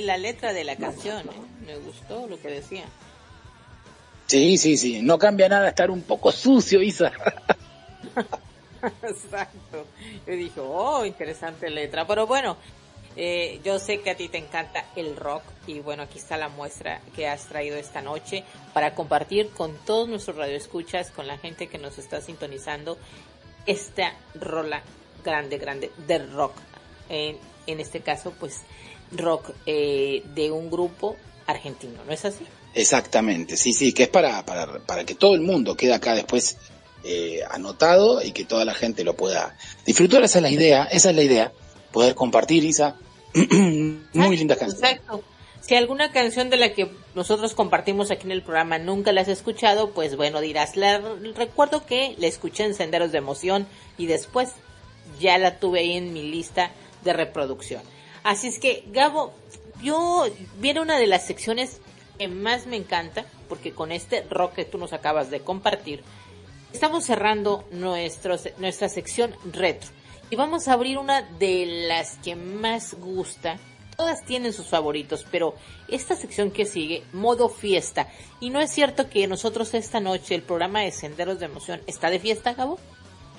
Speaker 1: la letra de la canción, ¿eh? me gustó lo que decía.
Speaker 2: Sí, sí, sí, no cambia nada estar un poco sucio, Isa.
Speaker 1: Exacto. Yo dije, oh, interesante letra. Pero bueno, eh, yo sé que a ti te encanta el rock y bueno, aquí está la muestra que has traído esta noche para compartir con todos nuestros radioescuchas, con la gente que nos está sintonizando, esta rola grande, grande de rock. En, en este caso, pues rock eh, de un grupo argentino, ¿no es así?
Speaker 2: Exactamente, sí, sí, que es para, para, para que todo el mundo quede acá después eh, anotado y que toda la gente lo pueda disfrutar. Esa es la idea, esa es la idea, poder compartir, Isa. Muy linda canción.
Speaker 1: Exacto. Si alguna canción de la que nosotros compartimos aquí en el programa nunca la has escuchado, pues bueno, dirás, la, recuerdo que la escuché en Senderos de Emoción y después ya la tuve ahí en mi lista de reproducción. Así es que, Gabo, yo viene una de las secciones que más me encanta, porque con este rock que tú nos acabas de compartir, estamos cerrando nuestros, nuestra sección retro. Y vamos a abrir una de las que más gusta. Todas tienen sus favoritos, pero esta sección que sigue, modo fiesta. Y no es cierto que nosotros esta noche, el programa de Senderos de Emoción, ¿está de fiesta, Gabo?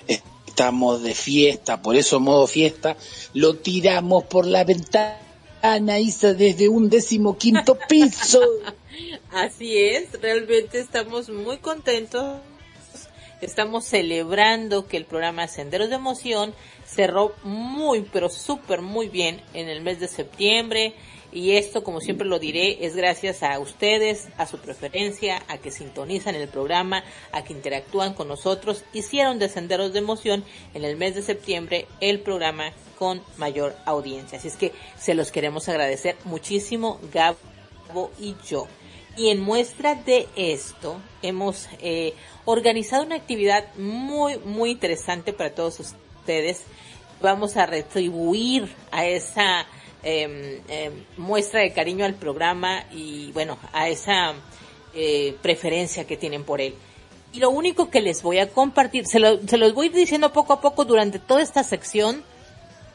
Speaker 2: Estamos de fiesta, por eso modo fiesta, lo tiramos por la ventana, Isa, desde un décimo quinto piso.
Speaker 1: Así es, realmente estamos muy contentos. Estamos celebrando que el programa Senderos de Emoción cerró muy, pero súper muy bien en el mes de septiembre. Y esto, como siempre lo diré, es gracias a ustedes, a su preferencia, a que sintonizan el programa, a que interactúan con nosotros. Hicieron de Senderos de Emoción en el mes de septiembre el programa con mayor audiencia. Así es que se los queremos agradecer muchísimo, Gabo y yo. Y en muestra de esto, hemos eh, organizado una actividad muy, muy interesante para todos ustedes. Vamos a retribuir a esa eh, eh, muestra de cariño al programa y, bueno, a esa eh, preferencia que tienen por él. Y lo único que les voy a compartir, se, lo- se los voy diciendo poco a poco durante toda esta sección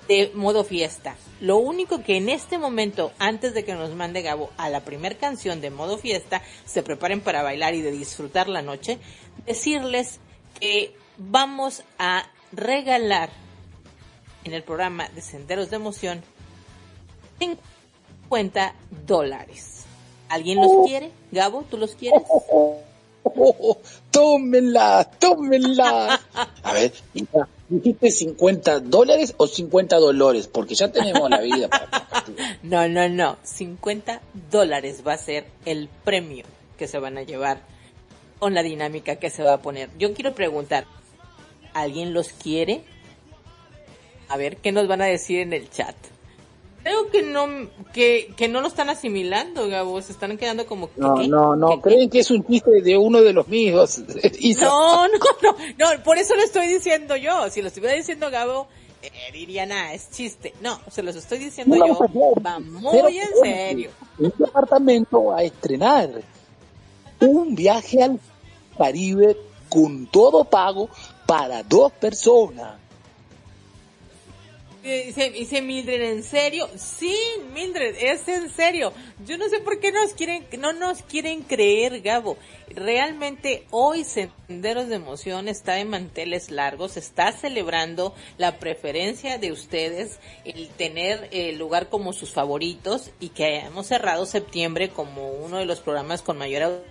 Speaker 1: de modo fiesta. Lo único que en este momento, antes de que nos mande Gabo a la primer canción de modo fiesta, se preparen para bailar y de disfrutar la noche, decirles que vamos a regalar en el programa de Senderos de Emoción 50 dólares. ¿Alguien los quiere? Gabo, ¿tú los quieres?
Speaker 2: tómenla, tómenla. A ver, ¿dijiste 50 dólares o 50 dolores? Porque ya tenemos la vida para.
Speaker 1: No, no, no. 50 dólares va a ser el premio que se van a llevar con la dinámica que se va a poner. Yo quiero preguntar, ¿alguien los quiere? A ver, ¿qué nos van a decir en el chat? Creo que no, que, que no lo están asimilando, Gabo. Se están quedando como...
Speaker 2: No,
Speaker 1: ¿qué?
Speaker 2: no, no,
Speaker 1: ¿Qué- qué?
Speaker 2: creen que es un chiste de uno de los míos.
Speaker 1: No, no, no, no, por eso lo estoy diciendo yo. Si lo estuviera diciendo Gabo, eh, dirían, ah, es chiste. No, se los estoy diciendo
Speaker 2: No,
Speaker 1: yo. Va muy en
Speaker 2: por
Speaker 1: serio.
Speaker 2: Un departamento a estrenar un viaje al Caribe con todo pago para dos personas.
Speaker 1: Eh, Dice, dice Mildred, ¿en serio? Sí, Mildred, es en serio. Yo no sé por qué nos quieren, no nos quieren creer, Gabo. Realmente hoy Senderos de Emoción está de manteles largos, está celebrando la preferencia de ustedes, el tener el lugar como sus favoritos y que hemos cerrado septiembre como uno de los programas con mayor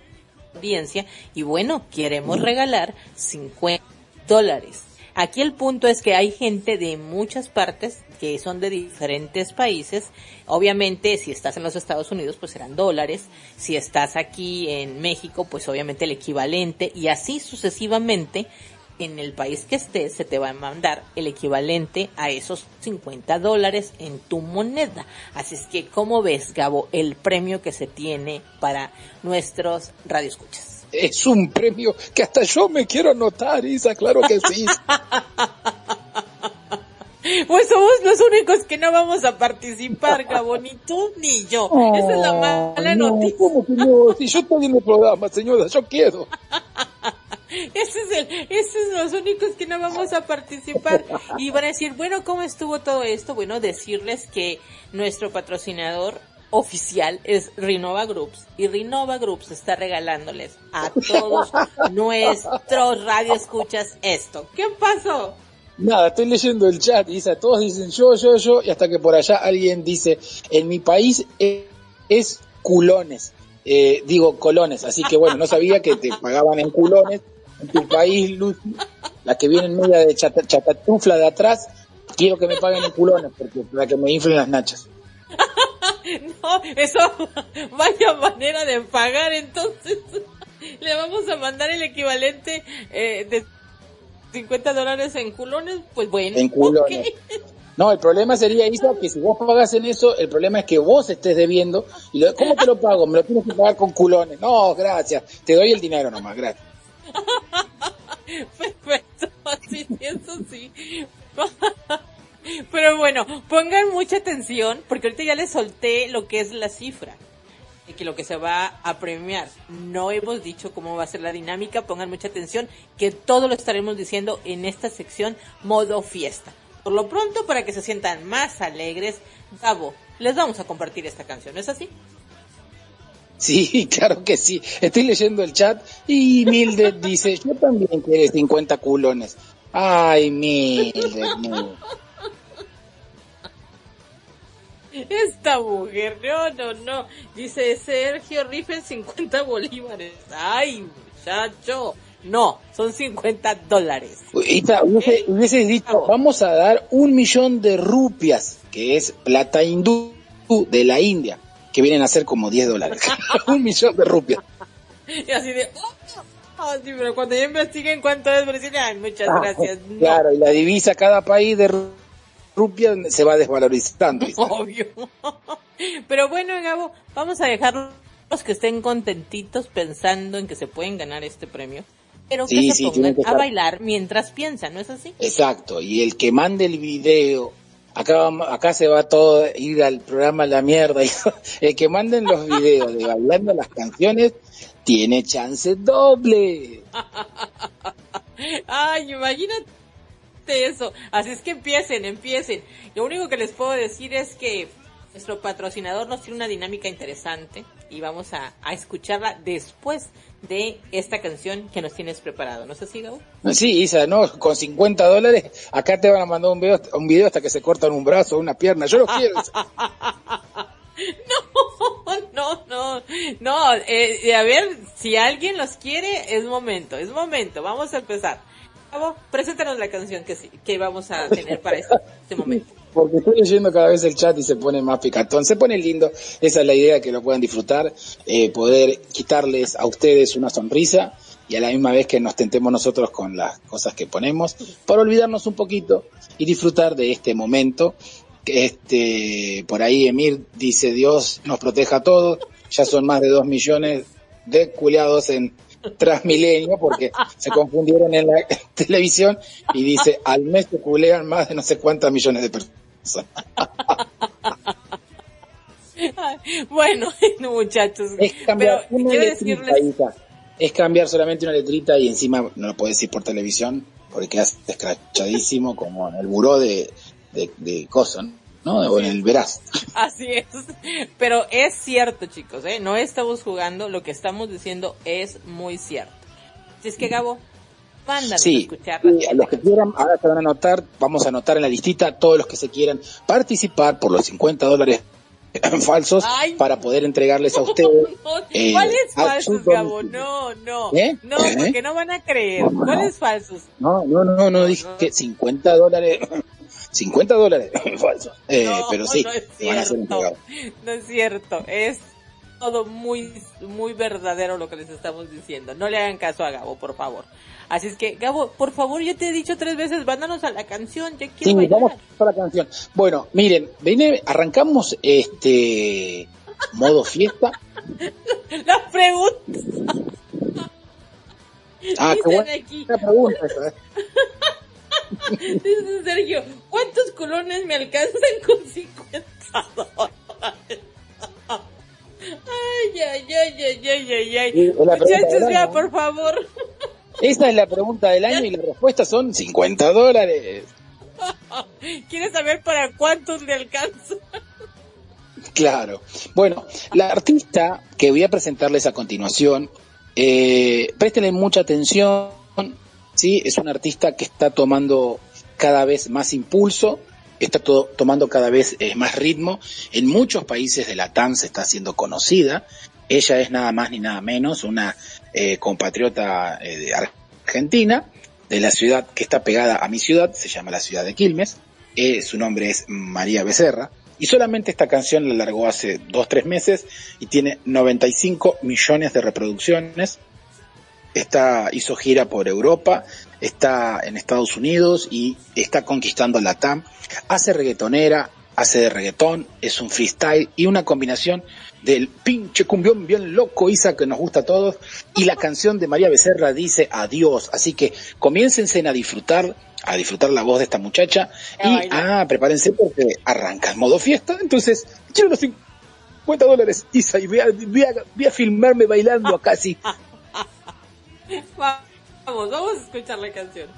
Speaker 1: audiencia y bueno, queremos regalar 50 dólares. Aquí el punto es que hay gente de muchas partes que son de diferentes países. Obviamente, si estás en los Estados Unidos, pues serán dólares. Si estás aquí en México, pues obviamente el equivalente. Y así sucesivamente, en el país que estés, se te va a mandar el equivalente a esos 50 dólares en tu moneda. Así es que, ¿cómo ves, Gabo, el premio que se tiene para nuestros radioescuchas?
Speaker 2: Es un premio que hasta yo me quiero anotar, Isa, claro que sí.
Speaker 1: Pues somos los únicos que no vamos a participar, Gabo, ni tú ni yo. Esa es la mala
Speaker 2: no,
Speaker 1: noticia.
Speaker 2: ¿cómo que no? Si yo estoy en el programa, señora, yo quiero.
Speaker 1: Ese es el, ese es los únicos que no vamos a participar. Y van a decir, bueno, ¿cómo estuvo todo esto? Bueno, decirles que nuestro patrocinador oficial es Renova Groups y Renova Groups está regalándoles a todos nuestros radioescuchas esto. ¿Qué pasó?
Speaker 2: Nada, estoy leyendo el chat, Isa, todos dicen yo, yo, yo, y hasta que por allá alguien dice, en mi país es, es culones, eh, digo colones, así que bueno, no sabía que te pagaban en culones, en tu país, Lucy, la que viene en media de chata- chatatufla de atrás, quiero que me paguen en culones, porque para que me inflen las nachas.
Speaker 1: No, eso vaya manera de pagar, entonces le vamos a mandar el equivalente eh, de 50 dólares en culones, pues bueno.
Speaker 2: En culones.
Speaker 1: ok.
Speaker 2: No, el problema sería, Isa, que si vos pagas en eso, el problema es que vos estés debiendo, y lo- ¿cómo te lo pago? Me lo tienes que pagar con culones. No, gracias, te doy el dinero nomás, gracias.
Speaker 1: Perfecto, así eso sí. Pero bueno, pongan mucha atención, porque ahorita ya les solté lo que es la cifra, y que lo que se va a premiar. No hemos dicho cómo va a ser la dinámica, pongan mucha atención, que todo lo estaremos diciendo en esta sección modo fiesta. Por lo pronto, para que se sientan más alegres, Gabo, les vamos a compartir esta canción, ¿no es así?
Speaker 2: Sí, claro que sí. Estoy leyendo el chat y Mildred dice, yo también quiero 50 culones. Ay, Mildred, no.
Speaker 1: Esta mujer, no, no, no. Dice Sergio, rifen 50 bolívares. Ay, muchacho. No, son 50 dólares.
Speaker 2: Hubiese, hubieses dicho, vamos a dar un millón de rupias, que es plata hindú de la India, que vienen a ser como 10 dólares. un millón de rupias.
Speaker 1: Y así de... "Oh, oh, sí, pero cuando ya investiguen cuánto es, dicen, ay, muchas gracias. No,
Speaker 2: Claro, y la divisa cada país de ru- rupias se va desvalorizando.
Speaker 1: Obvio. Pero bueno, Gabo, vamos a dejarlos que estén contentitos pensando en que se pueden ganar este premio. Pero que
Speaker 2: Sí,
Speaker 1: se
Speaker 2: sí,
Speaker 1: pongan
Speaker 2: que
Speaker 1: a bailar mientras piensan, ¿no es así?
Speaker 2: Exacto, y el que mande el video, acá, vamos- acá se va todo a ir al programa la mierda, el que manden los videos de bailando las canciones tiene chance doble.
Speaker 1: Ay, imagínate eso. Así es que empiecen, empiecen. Lo único que les puedo decir es que nuestro patrocinador nos tiene una dinámica interesante y vamos a, a escucharla después de esta canción que nos tienes preparado. ¿No es así, Gabo?
Speaker 2: Sí, Isa, no, con 50 dólares acá te van a mandar un video, un video hasta que se cortan un brazo o una pierna, yo lo quiero.
Speaker 1: No, no, no. Eh, eh, a ver, si alguien los quiere, es momento, es momento. Vamos a empezar. Gabo, preséntanos la canción que, sí- que vamos a tener para este, este momento.
Speaker 2: Porque estoy leyendo cada vez el chat y se pone más picantón, se pone lindo, esa es la idea, que lo puedan disfrutar, eh, poder quitarles a ustedes una sonrisa y a la misma vez que nos tentemos nosotros con las cosas que ponemos, para olvidarnos un poquito y disfrutar de este momento. Este, por ahí Emir dice Dios nos proteja a todos, ya son más de dos millones de culiados en Transmilenio porque se confundieron en la televisión y dice al mes se culean más de no sé cuántas millones de personas.
Speaker 1: Bueno, muchachos.
Speaker 2: Es cambiar
Speaker 1: Pero
Speaker 2: una
Speaker 1: quiero
Speaker 2: letrita,
Speaker 1: decirles.
Speaker 2: Es cambiar solamente una letrita y encima no lo puedes decir por televisión porque quedas escrachadísimo como en el buró de, de, de coso, ¿no? O en el veraz.
Speaker 1: Así es. Pero es cierto, chicos, ¿eh? No estamos jugando, lo que estamos diciendo es muy cierto. Si es que, Gabo, mándanos a
Speaker 2: Sí,
Speaker 1: escuchar.
Speaker 2: y a los que quieran, ahora se van a anotar, vamos a anotar en la listita todos los que se quieran participar por los 50 dólares falsos
Speaker 1: Ay.
Speaker 2: para poder entregarles a ustedes. eh,
Speaker 1: ¿Cuáles
Speaker 2: a
Speaker 1: falsos, Gabo? No, no.
Speaker 2: ¿Eh?
Speaker 1: No,
Speaker 2: ¿Eh?
Speaker 1: porque no van a creer.
Speaker 2: No, no.
Speaker 1: ¿Cuáles falsos?
Speaker 2: No, no, no, no, dije que 50 dólares, 50 dólares falsos. Eh,
Speaker 1: No,
Speaker 2: pero sí,
Speaker 1: no es
Speaker 2: van a ser
Speaker 1: cierto.
Speaker 2: entregados.
Speaker 1: No es cierto. Es todo muy, muy verdadero lo que les estamos diciendo. No le hagan caso a Gabo, por favor. Así es que, Gabo, por favor, yo te he dicho tres veces, mándanos a la canción. Ya
Speaker 2: Sí,
Speaker 1: quiero bailar.
Speaker 2: vamos a la canción. Bueno, miren, vine, arrancamos este modo fiesta.
Speaker 1: La pregunta.
Speaker 2: Ah, qué buena
Speaker 1: aquí.
Speaker 2: pregunta esa, ¿eh?
Speaker 1: Dice Sergio, ¿cuántos colones me alcanzan con 50 dólares? Ay, ay, ay, ay, ay, ay, ay. Muchachos, ya,
Speaker 2: año.
Speaker 1: por favor.
Speaker 2: Esa es la pregunta del año y la respuesta son 50 dólares.
Speaker 1: ¿Quieres saber para cuántos le alcanza?
Speaker 2: Claro. Bueno, la artista que voy a presentarles a continuación, eh, préstenle mucha atención, ¿sí? Es una artista que está tomando cada vez más impulso, está to- tomando cada vez eh, más ritmo. En muchos países de la TAM se está haciendo conocida. Ella es nada más ni nada menos una eh, compatriota eh, de Argentina, de la ciudad que está pegada a mi ciudad, se llama la ciudad de Quilmes. Eh, su nombre es María Becerra. Y solamente esta canción la largó hace dos, tres meses y tiene 95 millones de reproducciones. Está, hizo gira por Europa, está en Estados Unidos y está conquistando la TAM. Hace reggaetonera, hace de reggaetón, es un freestyle y una combinación del pinche cumbión bien loco, Isa, que nos gusta a todos. Y la canción de María Becerra dice adiós. Así que comiéncense a disfrutar, a disfrutar la voz de esta muchacha. Y, ah, prepárense porque arranca el modo fiesta. Entonces, quiero los 50 dólares, Isa, y voy a, voy a- voy a filmarme bailando acá así.
Speaker 1: Vamos, vamos a escuchar la canción.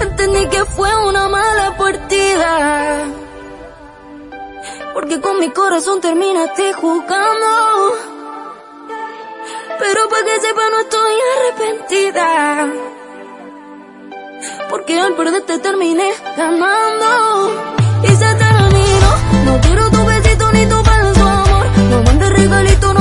Speaker 8: Entendí que fue una mala partida. Porque con mi corazón terminaste jugando. Pero para que sepa no estoy arrepentida. Porque al perderte terminé ganando. Y se terminó. No quiero tu besito ni tu falso amor. No mandes regalito,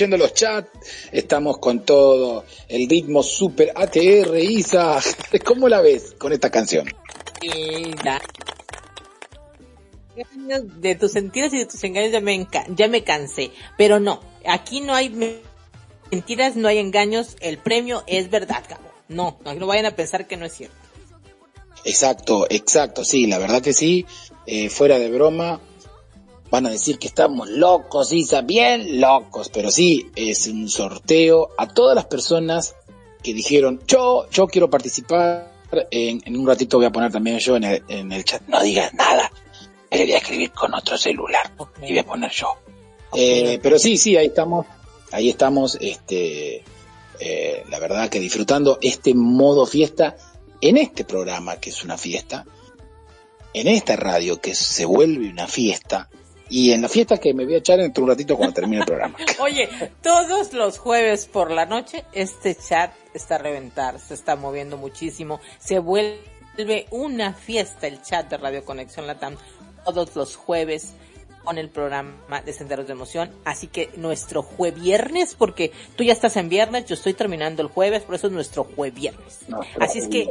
Speaker 2: leyendo los chats, estamos con todo el ritmo super ATR, Isa. ¿Cómo la ves con esta canción?
Speaker 1: De tus sentidos y de tus engaños ya me, ya me cansé. Pero no, aquí no hay me- mentiras, no hay engaños. El premio es verdad, Gabo. No, no, no vayan a pensar que no es cierto.
Speaker 2: Exacto, exacto, sí, la verdad que sí, eh, fuera de broma, van a decir que estamos locos, Isa, bien locos, pero sí, es un sorteo a todas las personas que dijeron, yo, yo quiero participar, en, en un ratito voy a poner también yo en el, en el chat, no digas nada, le voy a escribir con otro celular, y voy a poner yo. Eh, pero sí, sí, ahí estamos, ahí estamos, este, eh, la verdad que disfrutando este modo fiesta en este programa que es una fiesta, en esta radio que se vuelve una fiesta, y en la fiesta que me voy a echar dentro de un ratito cuando termine el programa.
Speaker 1: Oye, todos los jueves por la noche este chat está a reventar, se está moviendo muchísimo, se vuelve una fiesta el chat de Radio Conexión Latam todos los jueves con el programa de Senderos de Emoción, así que nuestro jueviernes, porque tú ya estás en viernes, yo estoy terminando el jueves, por eso es nuestro jueviernes. Así es que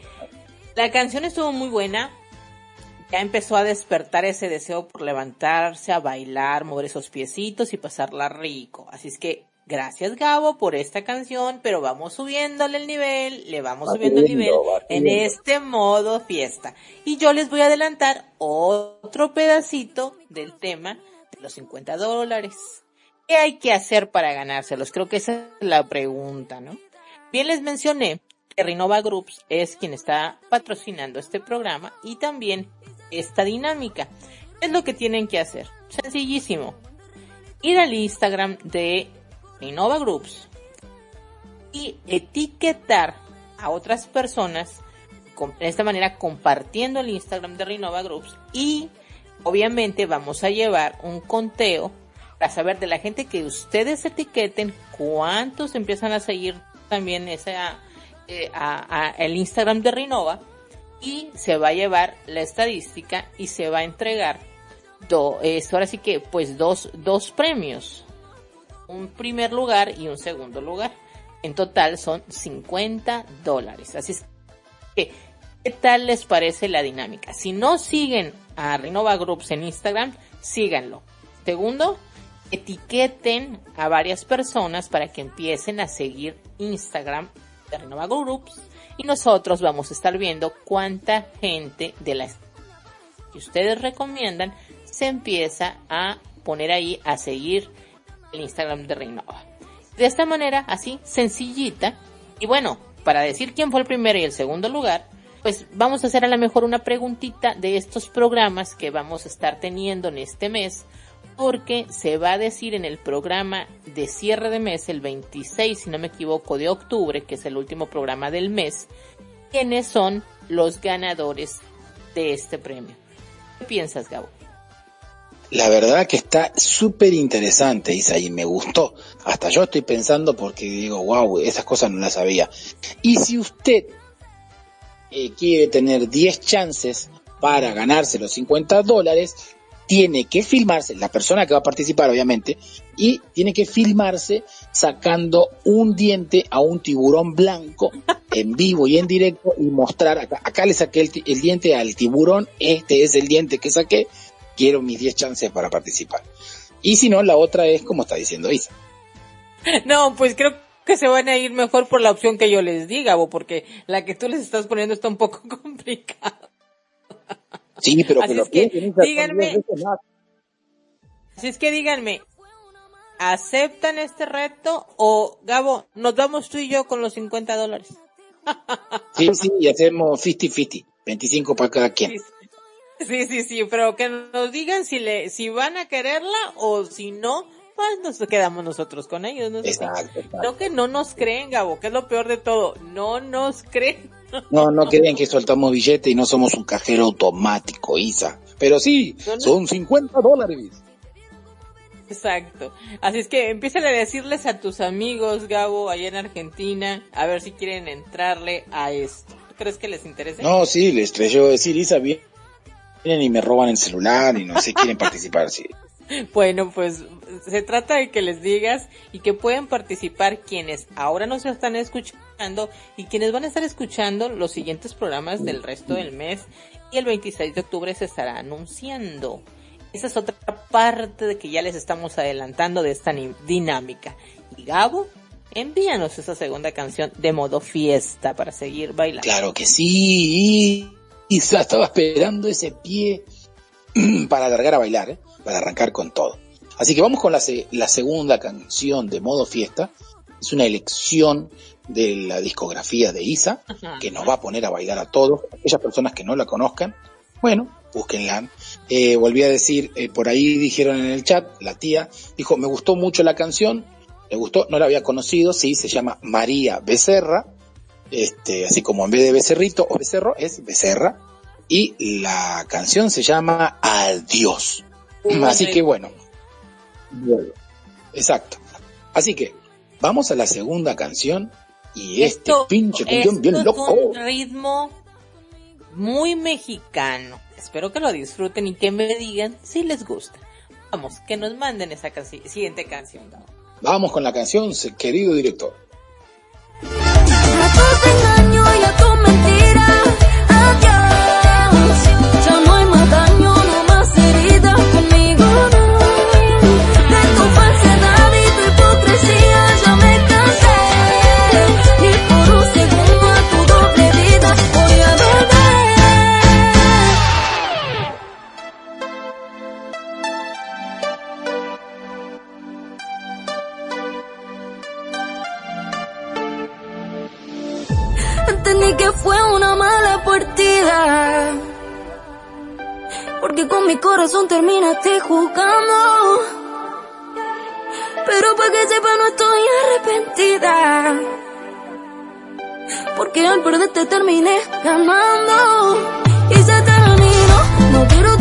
Speaker 1: la canción estuvo muy buena. Ya empezó a despertar ese deseo por levantarse, a bailar, mover esos piecitos y pasarla rico. Así es que gracias Gabo por esta canción, pero vamos subiéndole el nivel, le vamos
Speaker 2: Va
Speaker 1: subiendo el nivel en este modo fiesta. Y yo les voy a adelantar otro pedacito del tema de los 50 dólares. ¿Qué hay que hacer para ganárselos? Creo que esa es la pregunta, ¿no? Bien les mencioné que Renova Groups es quien está patrocinando este programa y también esta dinámica. ¿Qué es lo que tienen que hacer? Sencillísimo. Ir al Instagram de Renova Groups y etiquetar a otras personas de esta manera compartiendo el Instagram de Renova Groups y obviamente vamos a llevar un conteo para saber de la gente que ustedes etiqueten cuántos empiezan a seguir también esa eh, a- a el Instagram de Renova y se va a llevar la estadística y se va a entregar ahora sí que pues dos dos premios un primer lugar y un segundo lugar en total son 50 dólares así es que ¿Qué tal les parece la dinámica? Si no siguen a Renova Groups en Instagram, síganlo. Segundo, etiqueten a varias personas para que empiecen a seguir Instagram de Renova Groups y nosotros vamos a estar viendo cuánta gente de las que ustedes recomiendan se empieza a poner ahí a seguir el Instagram de Renova. De esta manera, así, sencillita. Y bueno, para decir quién fue el primero y el segundo lugar, pues vamos a hacer a lo mejor una preguntita de estos programas que vamos a estar teniendo en este mes, porque se va a decir en el programa de cierre de mes, el 26, si no me equivoco, de octubre, que es el último programa del mes, quiénes son los ganadores de este premio. ¿Qué piensas, Gabo?
Speaker 2: La verdad que está súper interesante, Isa, y me gustó. Hasta yo estoy pensando porque digo, wow, esas cosas no las sabía. Y si usted eh, quiere tener 10 chances para ganarse los 50 dólares, tiene que filmarse, la persona que va a participar obviamente, y tiene que filmarse sacando un diente a un tiburón blanco en vivo y en directo y mostrar, acá, acá le saqué el, diente al tiburón, este es el diente que saqué, quiero mis 10 chances para participar. Y si no, la otra es como está diciendo Isa.
Speaker 1: No, pues creo que se van a ir mejor por la opción que yo les diga, Gabo, porque la que tú les estás poniendo está un poco complicada.
Speaker 2: Sí, pero
Speaker 1: Así
Speaker 2: que lo
Speaker 1: es que,
Speaker 2: piensen,
Speaker 1: díganme. Así es que díganme, ¿aceptan este reto o, Gabo, nos vamos tú y yo con los 50 dólares?
Speaker 2: Sí, sí, y hacemos 50-50, 25 para cada quien.
Speaker 1: Sí, sí, sí, pero que nos digan si le, si van a quererla o si no, pues nos quedamos nosotros con ellos. No.
Speaker 2: Exacto, exacto.
Speaker 1: Creo que no nos creen, Gabo, que es lo peor de todo. No nos creen.
Speaker 2: No, no creen que soltamos billete y no somos un cajero automático, Isa. Pero sí, son 50 dólares.
Speaker 1: Exacto. Así es que empiezan a decirles a tus amigos, Gabo, allá en Argentina, a ver si quieren entrarle a esto. ¿Tú crees que les interese?
Speaker 2: No, sí, les yo decir, Isa, vienen y me roban el celular y no sé, quieren participar, sí.
Speaker 1: Bueno, pues se trata de que les digas y que pueden participar quienes ahora nos están escuchando y quienes van a estar escuchando los siguientes programas del resto del mes y el 26 de octubre se estará anunciando. Esa es otra parte de que ya les estamos adelantando de esta dinámica. Y Gabo, envíanos esa segunda canción de modo fiesta para seguir bailando.
Speaker 2: Claro que sí. Isa estaba esperando ese pie para largar a bailar, ¿eh? Para arrancar con todo. Así que vamos con la, la segunda canción de modo fiesta. Es una elección de la discografía de Isa
Speaker 1: Ajá.
Speaker 2: que nos va a poner a bailar a todos. Aquellas personas que no la conozcan, bueno, búsquenla. Eh, volví a decir, eh, por ahí dijeron en el chat, la tía dijo, me gustó mucho la canción, le gustó, no la había conocido, sí, se llama María Becerra, este, así como en vez de becerrito o becerro es becerra, y la canción se llama Adiós. Así que bueno, bueno, exacto. Así que vamos a la segunda canción y este pinche canción bien
Speaker 1: esto es
Speaker 2: loco.
Speaker 1: un ritmo muy mexicano. Espero que lo disfruten y que me digan si les gusta. Vamos, que nos manden esa siguiente canción.
Speaker 2: Vamos con la canción, querido director.
Speaker 8: A tu engaño y a tu mentira, mi corazón terminaste jugando. Pero para que sepa no estoy arrepentida. Porque al perderte terminé ganando. Y se terminó. No quiero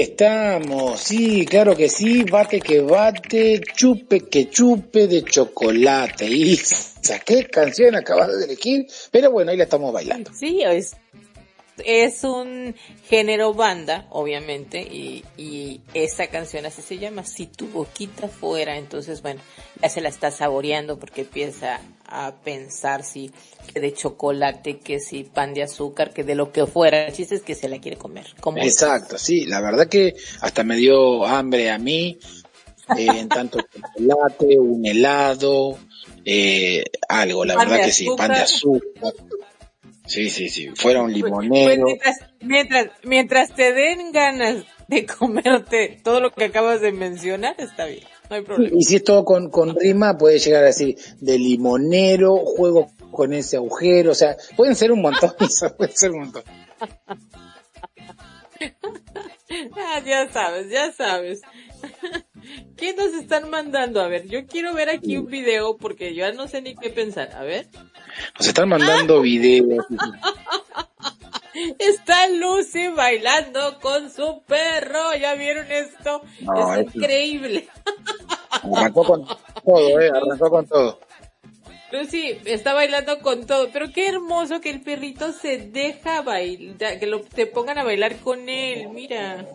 Speaker 2: Estamos, sí, claro que sí, bate que bate, chupe que chupe de chocolate. Isa, ¿qué canción acabas de elegir? Pero bueno, ahí la estamos bailando.
Speaker 1: Sí, es, es un género banda, obviamente, y, y esta canción así se llama, Si tu boquita fuera, entonces bueno, ya se la está saboreando porque empieza a pensar si que de chocolate, que si pan de azúcar, que de lo que fuera, el chiste es que se la quiere comer. Como
Speaker 2: Exacto, sí, la verdad que hasta me dio hambre a mí, eh, en tanto chocolate, un helado, eh, algo, la
Speaker 1: Pan
Speaker 2: verdad que sí, pan de azúcar. Sí, sí, sí, fuera un
Speaker 1: Pues
Speaker 2: limonero.
Speaker 1: mientras, mientras, mientras te den ganas de comerte todo lo que acabas de mencionar, está bien, no hay problema.
Speaker 2: Y si es todo con, con rima, puede llegar a decir de limonero, juego con ese agujero, o sea, pueden ser un montón, Isa, pueden ser un montón.
Speaker 1: Ah, ya sabes, ya sabes. ¿Qué nos están mandando? A ver, yo quiero ver aquí un video porque yo ya no sé ni qué pensar. A ver.
Speaker 2: Nos están mandando videos.
Speaker 1: Está Lucy bailando con su perro. ¿Ya vieron esto?
Speaker 2: No,
Speaker 1: es
Speaker 2: es-
Speaker 1: increíble.
Speaker 2: Arrancó con todo, eh, arrancó con todo.
Speaker 1: Lucy está bailando con todo, pero qué hermoso que el perrito se deja bailar, que lo, te pongan a bailar con él, mira.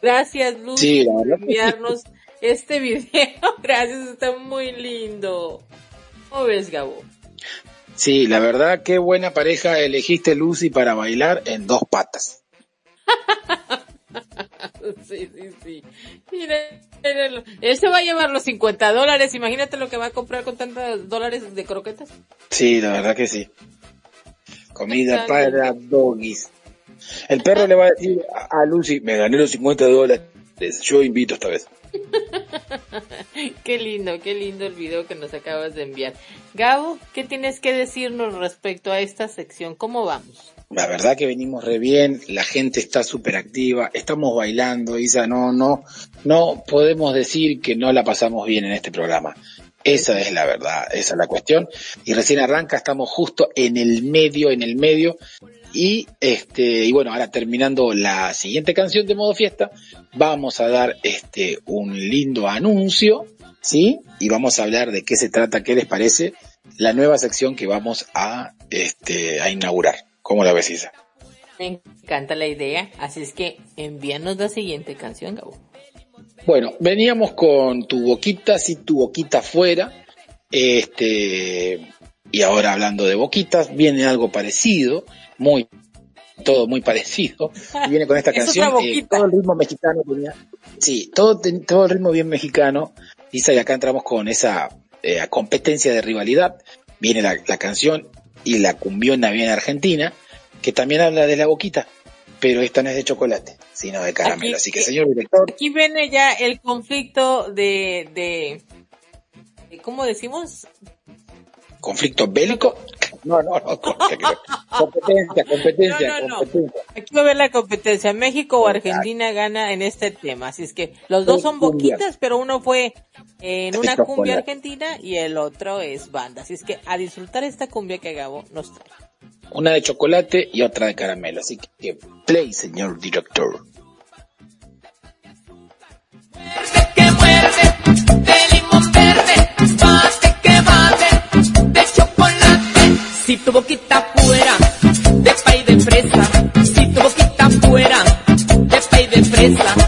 Speaker 1: Gracias Lucy
Speaker 2: Sí,
Speaker 1: por
Speaker 2: sí.
Speaker 1: Este video, gracias, está muy lindo. ¿Cómo ves Gabo?
Speaker 2: Sí, la verdad, qué buena pareja elegiste Lucy para bailar en dos patas.
Speaker 1: Sí, sí, sí. Mira, él se va a llevar los 50 dólares, imagínate lo que va a comprar con tantos dólares de croquetas.
Speaker 2: Sí, la verdad que sí. Comida para doggies. El perro le va a decir a a Lucy, me gané los 50 dólares, yo invito esta vez.
Speaker 1: Qué lindo, qué lindo el video que nos acabas de enviar. Gabo, ¿qué tienes que decirnos respecto a esta sección? ¿Cómo vamos?
Speaker 2: La verdad que venimos re bien, la gente está súper activa, estamos bailando, Isa, no, no, no podemos decir que no la pasamos bien en este programa. Esa es la verdad, esa es la cuestión. Y recién arranca, estamos justo en el medio, en el medio. Y este, y bueno, ahora terminando la siguiente canción de modo fiesta, vamos a dar este un lindo anuncio, ¿sí? Y vamos a hablar de qué se trata, qué les parece la nueva sección que vamos a este a inaugurar. ¿Cómo la ves, Isa?
Speaker 1: Me encanta la idea, así es que envíanos la siguiente canción, Gabo.
Speaker 2: Bueno, veníamos con tu boquita, si tu boquita fuera, este, y ahora hablando de boquitas, viene algo parecido, muy, todo muy parecido, y viene con esta
Speaker 1: Es
Speaker 2: canción, eh, todo el ritmo mexicano tenía, sí, todo, todo el ritmo bien mexicano, Isa, y acá entramos con esa eh, competencia de rivalidad, viene la, la canción y la cumbiona viene argentina, que también habla de la boquita, pero esta no es de chocolate, sino de caramelo,
Speaker 1: Aquí-
Speaker 2: así que señor director,
Speaker 1: Aquí viene ya el conflicto de, de, de- ¿cómo decimos?
Speaker 2: conflicto bélico. No, no, no, competencia, competencia,
Speaker 1: No, no, no.
Speaker 2: competencia.
Speaker 1: Aquí va a ver la competencia. México o Argentina gana en este tema. Así es que los dos son boquitas, pero uno fue en una cumbia argentina y el otro es banda. Así es que a disfrutar esta cumbia que Gabo nos trae.
Speaker 2: Una de chocolate y otra de caramelo. Así que play, señor director.
Speaker 9: Si tu boquita fuera de pay de fresa, si tu boquita fuera de pay de fresa,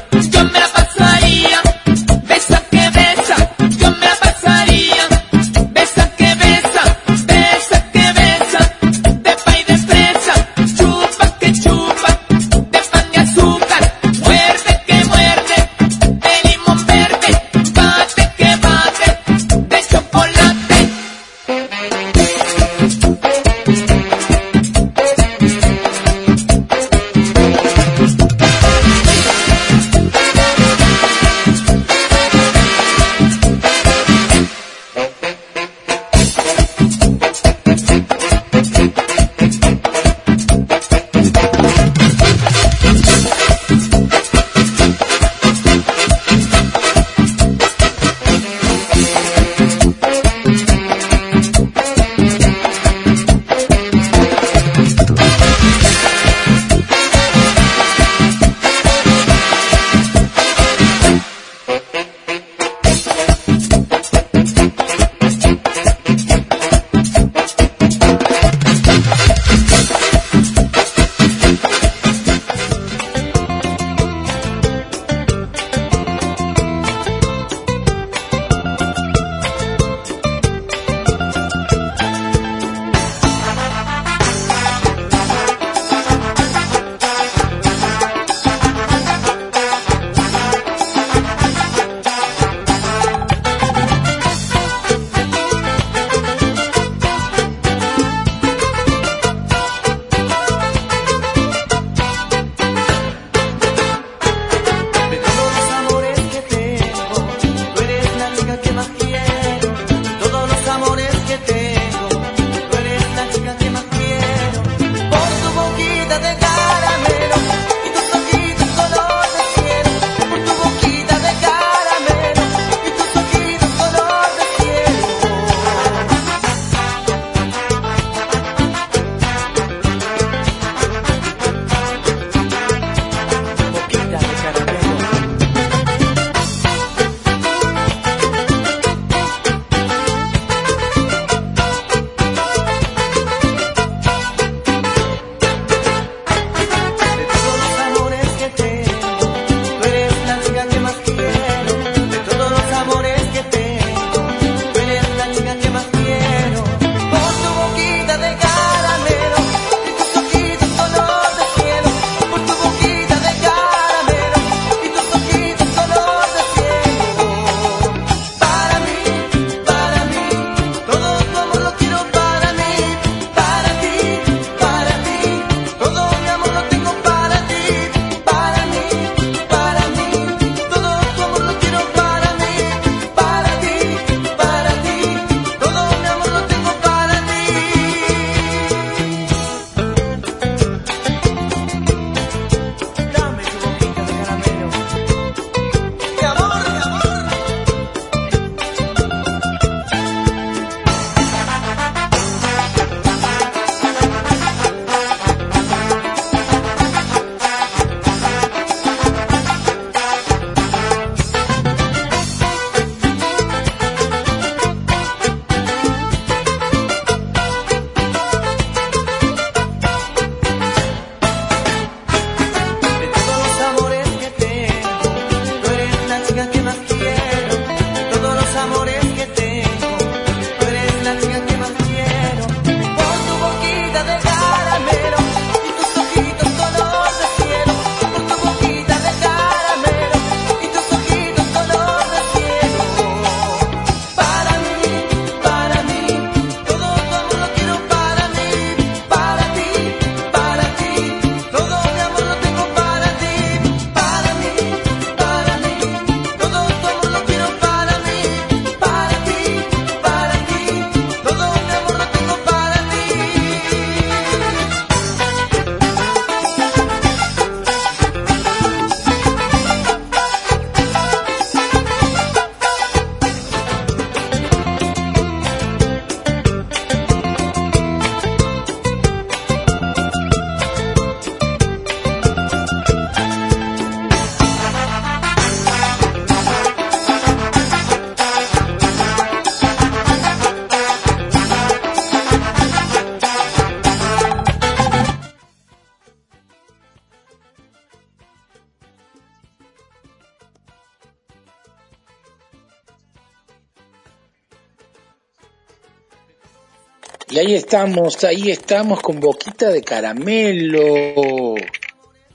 Speaker 2: ahí estamos, ahí estamos con Boquita de Caramelo.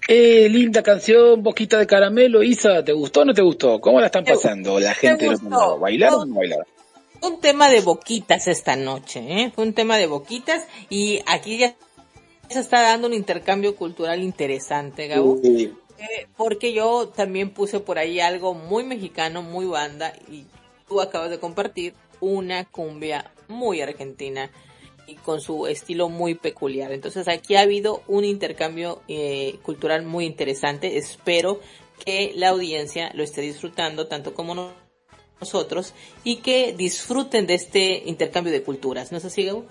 Speaker 2: Eh, linda canción, Boquita de Caramelo. Isa, ¿te gustó o no te gustó? ¿Cómo la están pasando la gente lado? ¿Bailaron o no bailaron?
Speaker 1: un tema de boquitas esta noche, ¿eh? Fue un tema de boquitas y aquí ya se está dando un intercambio cultural interesante, Gabo.
Speaker 2: Sí.
Speaker 1: Eh, porque yo también puse por ahí algo muy mexicano, muy banda, y tú acabas de compartir una cumbia muy argentina y con su estilo muy peculiar. Entonces aquí ha habido un intercambio eh, cultural muy interesante. Espero que la audiencia lo esté disfrutando tanto como no- nosotros y que disfruten de este intercambio de culturas. ¿No es así, Gabo?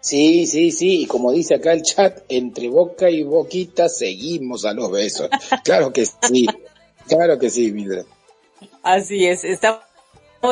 Speaker 2: Sí, sí, sí, y como dice acá el chat, entre boca y boquita seguimos a los besos. Claro que sí, claro que sí, Mildred.
Speaker 1: Así es, estamos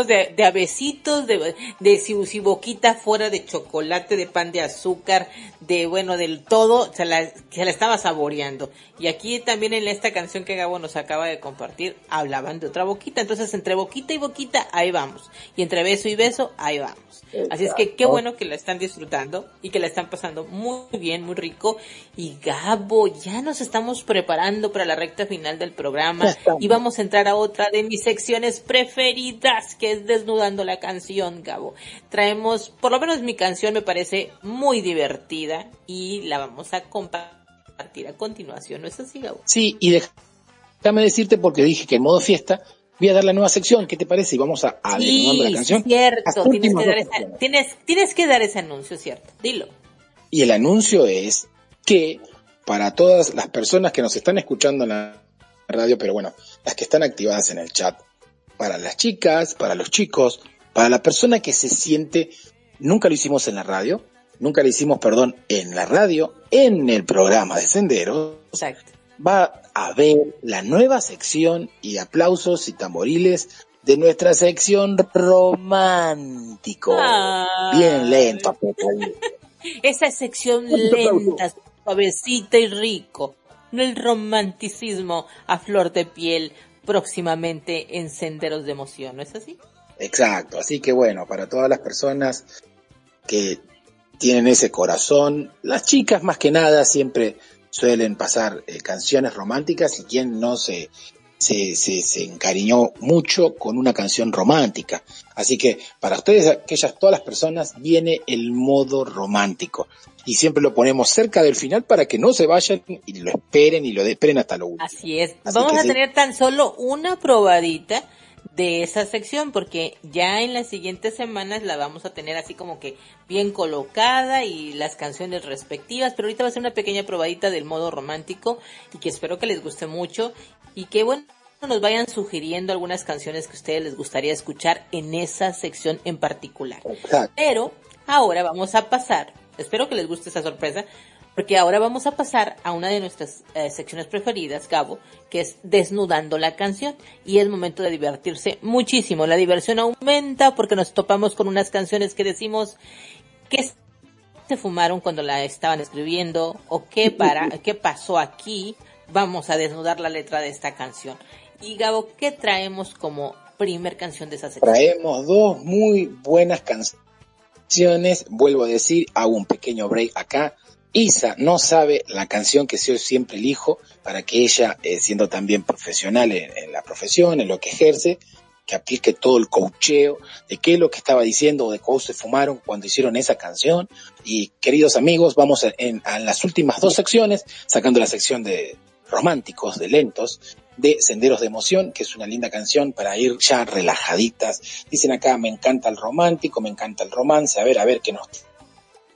Speaker 1: de, de a besitos, de, de si, si boquita fuera de chocolate, de pan de azúcar, de bueno, del todo, se la, se la estaba saboreando. Y aquí también en esta canción que Gabo nos acaba de compartir, hablaban de otra boquita. Entonces, entre boquita y boquita, ahí vamos. Y entre beso y beso, ahí vamos. Así es que qué bueno que la están disfrutando y que la están pasando muy bien, muy rico. Y Gabo, ya nos estamos preparando para la recta final del programa y vamos a entrar a otra de mis secciones preferidas, que es desnudando la canción, Gabo. Traemos, por lo menos mi canción me parece muy divertida y la vamos a compartir a continuación, ¿no es así, Gabo?
Speaker 2: Sí, y déjame decirte porque dije que en modo fiesta voy a dar la nueva sección, ¿qué te parece? Y vamos a, a desnudando la canción.
Speaker 1: Cierto, tienes que, dar esa- tienes, tienes que dar ese anuncio, cierto, dilo.
Speaker 2: Y el anuncio es que para todas las personas que nos están escuchando en la radio, pero bueno, las que están activadas en el chat, para las chicas, para los chicos, para la persona que se siente, nunca lo hicimos en la radio, nunca lo hicimos, perdón, en la radio, en el programa de Senderos,
Speaker 1: Exacto.
Speaker 2: va a ver la nueva sección y aplausos y tamboriles de nuestra sección romántico.
Speaker 1: Ay.
Speaker 2: Bien lento.
Speaker 1: Esa sección lenta, suavecita y rico. No el romanticismo a flor de piel próximamente en senderos de emoción, ¿no es así?
Speaker 2: Exacto, así que bueno, para todas las personas que tienen ese corazón, las chicas más que nada siempre suelen pasar eh, canciones románticas y quien no se, se, se, se encariñó mucho con una canción romántica. Así que para ustedes, aquellas, todas las personas, viene el modo romántico. Y siempre lo ponemos cerca del final para que no se vayan y lo esperen y lo esperen hasta lo último.
Speaker 1: Así es.
Speaker 2: Así
Speaker 1: Vamos a tener tan solo una probadita de esa sección porque ya en las siguientes semanas la vamos a tener así como que bien colocada y las canciones respectivas, pero ahorita va a ser una pequeña probadita del modo romántico y que espero que les guste mucho y que bueno nos vayan sugiriendo algunas canciones que a ustedes les gustaría escuchar en esa sección en particular.
Speaker 2: Exacto.
Speaker 1: Pero ahora vamos a pasar, espero que les guste esa sorpresa, porque ahora vamos a pasar a una de nuestras eh, secciones preferidas, Gabo, que es desnudando la canción. Y es momento de divertirse muchísimo. La diversión aumenta porque nos topamos con unas canciones que decimos que se fumaron cuando la estaban escribiendo o qué para, qué pasó aquí. Vamos a desnudar la letra de esta canción. Y Gabo, ¿qué traemos como primer canción de esa sección?
Speaker 2: Traemos dos muy buenas canciones. Vuelvo a decir, hago un pequeño break acá. Isa no sabe la canción que yo siempre elijo para que ella, eh, siendo también profesional en, la profesión, en lo que ejerce, que aplique todo el coacheo de qué es lo que estaba diciendo o de cómo se fumaron cuando hicieron esa canción. Y queridos amigos, vamos a, en, a las últimas dos secciones, sacando la sección de románticos, de lentos, de Senderos de Emoción, que es una linda canción para ir ya relajaditas. Dicen acá, me encanta el romántico, me encanta el romance, a ver, a ver qué nos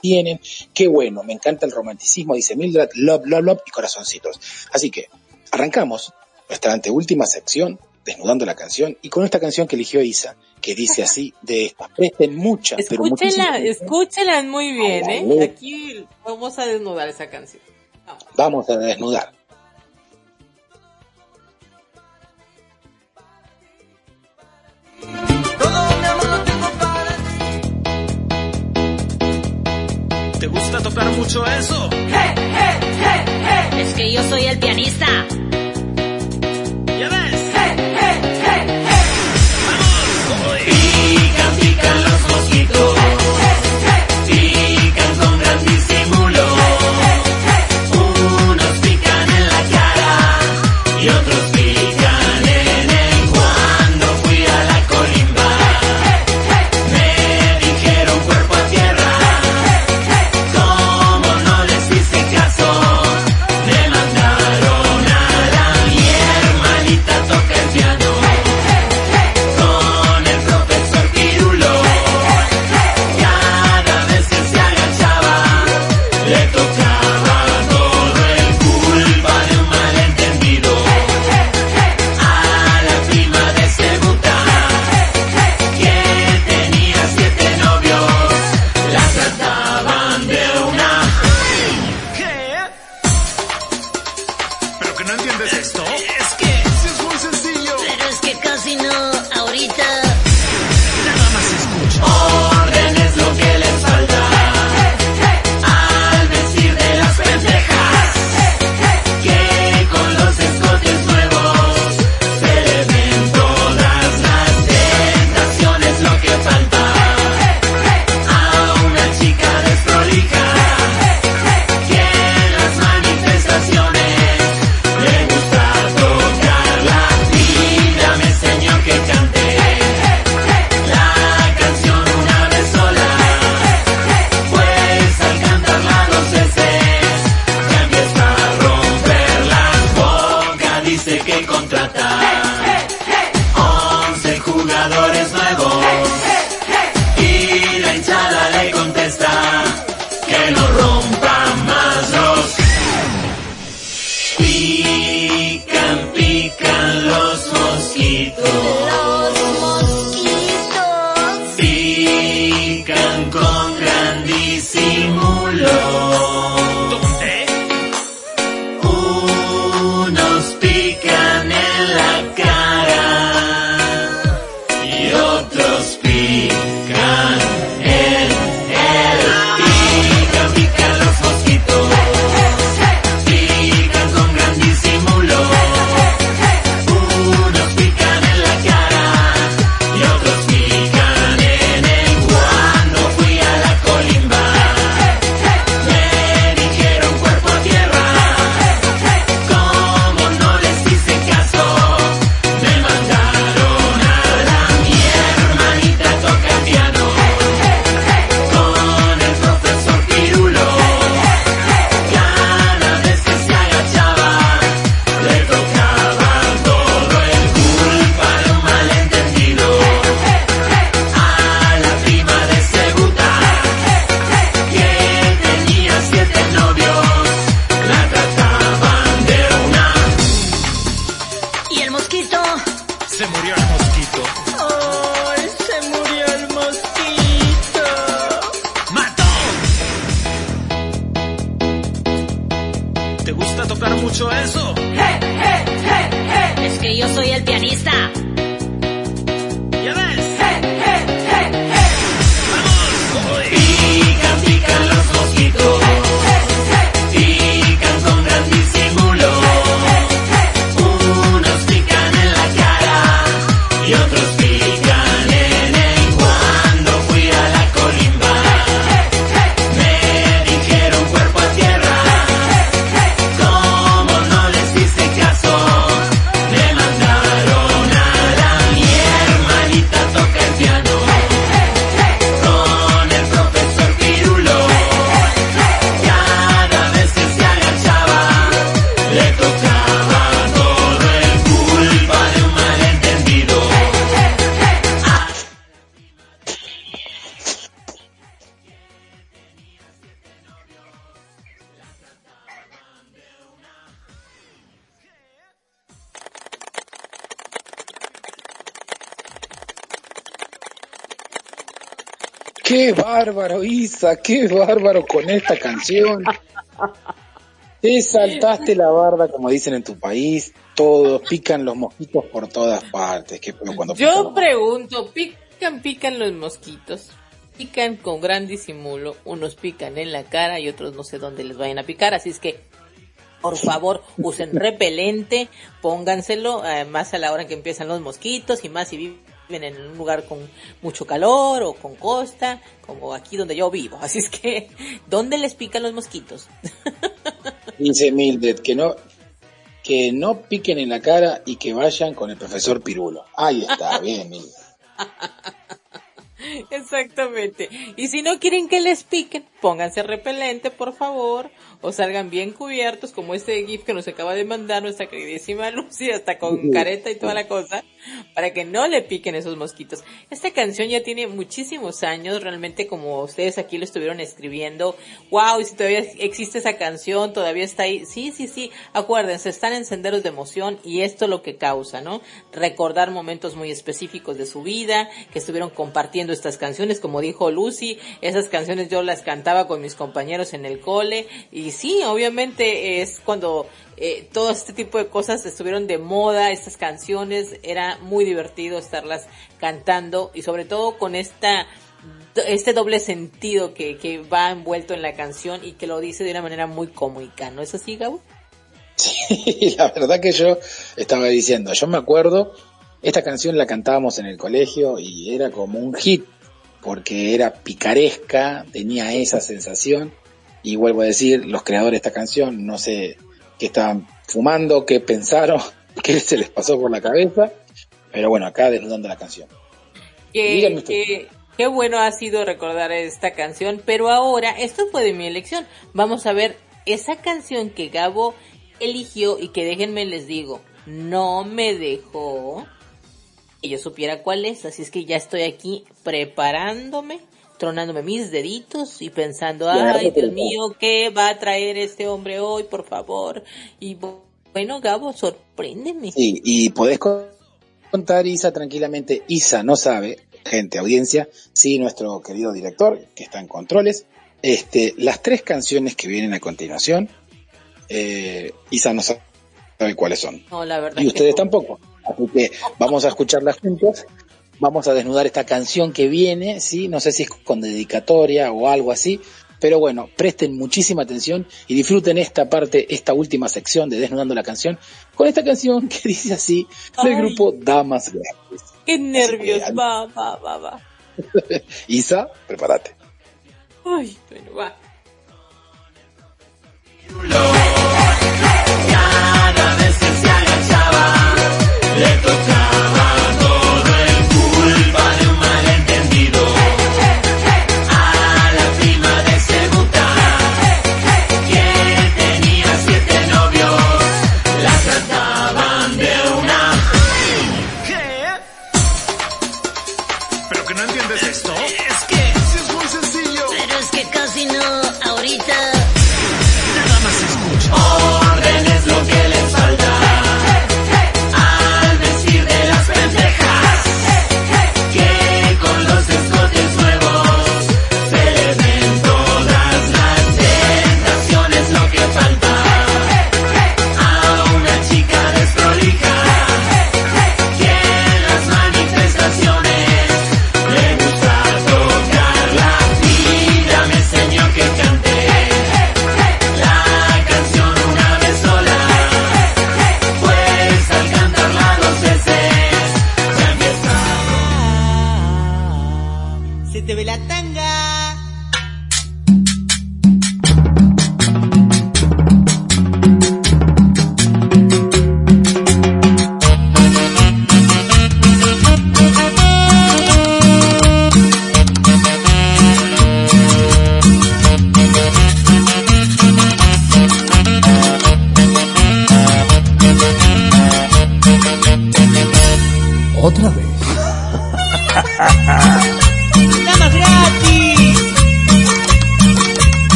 Speaker 2: tienen. Qué bueno, me encanta el romanticismo, dice Mildred, love, love, love y corazoncitos. Así que arrancamos nuestra anteúltima sección, desnudando la canción, y con esta canción que eligió Isa, que dice así de estas. Presten mucha, pero
Speaker 1: Escúchenla,
Speaker 2: atención.
Speaker 1: escúchenla muy bien, ¿eh? Aquí vamos a desnudar esa canción. Vamos.
Speaker 2: Vamos a desnudar.
Speaker 5: Gusta tocar mucho eso?
Speaker 9: Es que yo soy el pianista.
Speaker 7: Rico.
Speaker 2: Qué bárbaro con esta canción. Te saltaste la barda, como dicen en tu país, todos pican los mosquitos por todas partes. Qué cuando
Speaker 1: Yo pregunto, ¿pican, pican los mosquitos? Pican con gran disimulo, unos pican en la cara y otros no sé dónde les vayan a picar, así es que por favor usen repelente, pónganselo, eh, más a la hora que empiezan los mosquitos y más si viven en un lugar con mucho calor o con costa, como aquí donde yo vivo, así es que, ¿dónde les pican los mosquitos?
Speaker 2: Dice Mildred que no, que no piquen en la cara y que vayan con el profesor Pirulo. Ahí está, bien, Mildred.
Speaker 1: Exactamente. Y si no quieren que les piquen, pónganse repelente, por favor, o salgan bien cubiertos, como este GIF que nos acaba de mandar nuestra queridísima Lucy, hasta con careta y toda la cosa, para que no le piquen esos mosquitos. Esta canción ya tiene muchísimos años, realmente como ustedes aquí lo estuvieron escribiendo. Wow, y si todavía existe esa canción, todavía está ahí. Sí, sí, sí, acuérdense, están en senderos de emoción y esto lo que causa, ¿no? Recordar momentos muy específicos de su vida, que estuvieron compartiendo estas canciones, como dijo Lucy, esas canciones yo las cantaba con mis compañeros en el cole y sí, obviamente es cuando eh, todo este tipo de cosas estuvieron de moda, estas canciones, era muy divertido estarlas cantando y sobre todo con esta este doble sentido que, que va envuelto en la canción y que lo dice de una manera muy cómica, ¿no es así, Gabo?
Speaker 2: Sí, la verdad que yo estaba diciendo, yo me acuerdo, esta canción la cantábamos en el colegio y era como un hit, porque era picaresca, tenía esa sensación, y vuelvo a decir, los creadores de esta canción, no sé qué estaban fumando, qué pensaron, qué se les pasó por la cabeza, pero bueno, acá desnudando la canción.
Speaker 1: Que- qué bueno ha sido recordar esta canción, pero ahora, esto fue de mi elección, vamos a ver esa canción que Gabo eligió y que déjenme les digo, no me dejó que yo supiera cuál es, así es que ya estoy aquí preparándome, tronándome mis deditos y pensando, ay Dios mío, ¿qué va a traer este hombre hoy, por favor? Y bu- bueno, Gabo, sorpréndeme.
Speaker 2: Sí, y podés co- contar, Isa, tranquilamente. Isa no sabe, gente, audiencia, sí, nuestro querido director, que está en controles, este, las tres canciones que vienen a continuación, eh, Isa no sabe cuáles son.
Speaker 1: No, la verdad
Speaker 2: Y ustedes
Speaker 1: no.
Speaker 2: tampoco. Así que vamos a escucharlas juntos. Vamos a desnudar esta canción que viene, sí, no sé si es con dedicatoria o algo así, pero bueno, presten muchísima atención y disfruten esta parte, esta última sección de Desnudando la canción, con esta canción que dice así, del
Speaker 1: Ay.
Speaker 2: grupo Damas Gratis.
Speaker 1: Qué nervios,
Speaker 2: que,
Speaker 1: va, va, va, va.
Speaker 2: Isa, prepárate.
Speaker 1: Ay, bueno, va.
Speaker 7: Le tocaba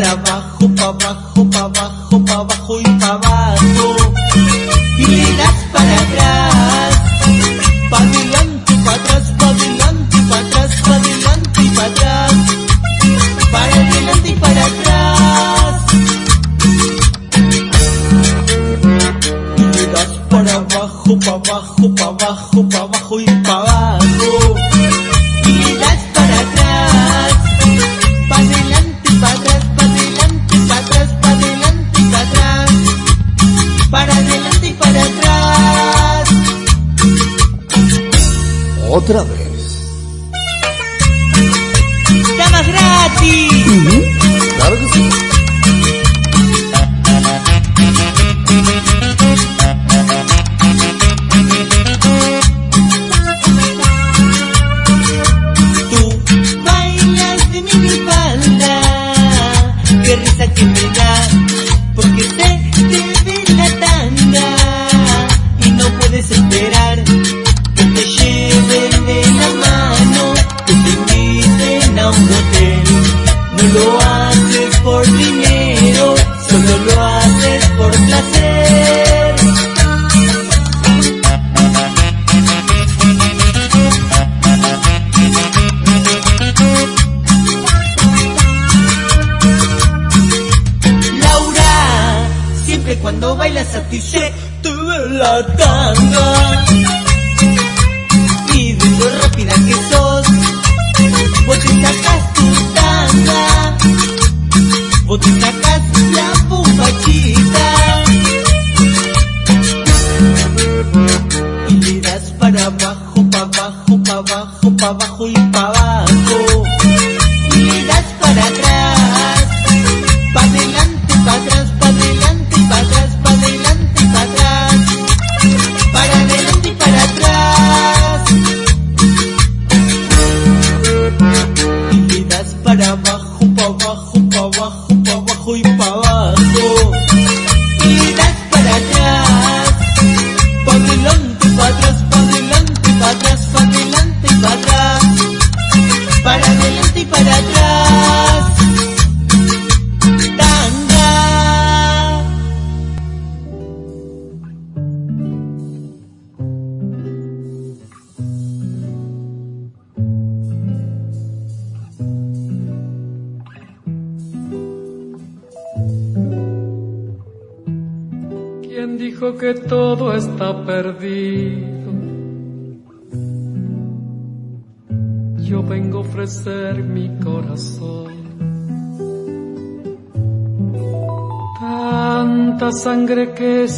Speaker 6: para abajo, para abajo, para abajo, para abajo y para abajo.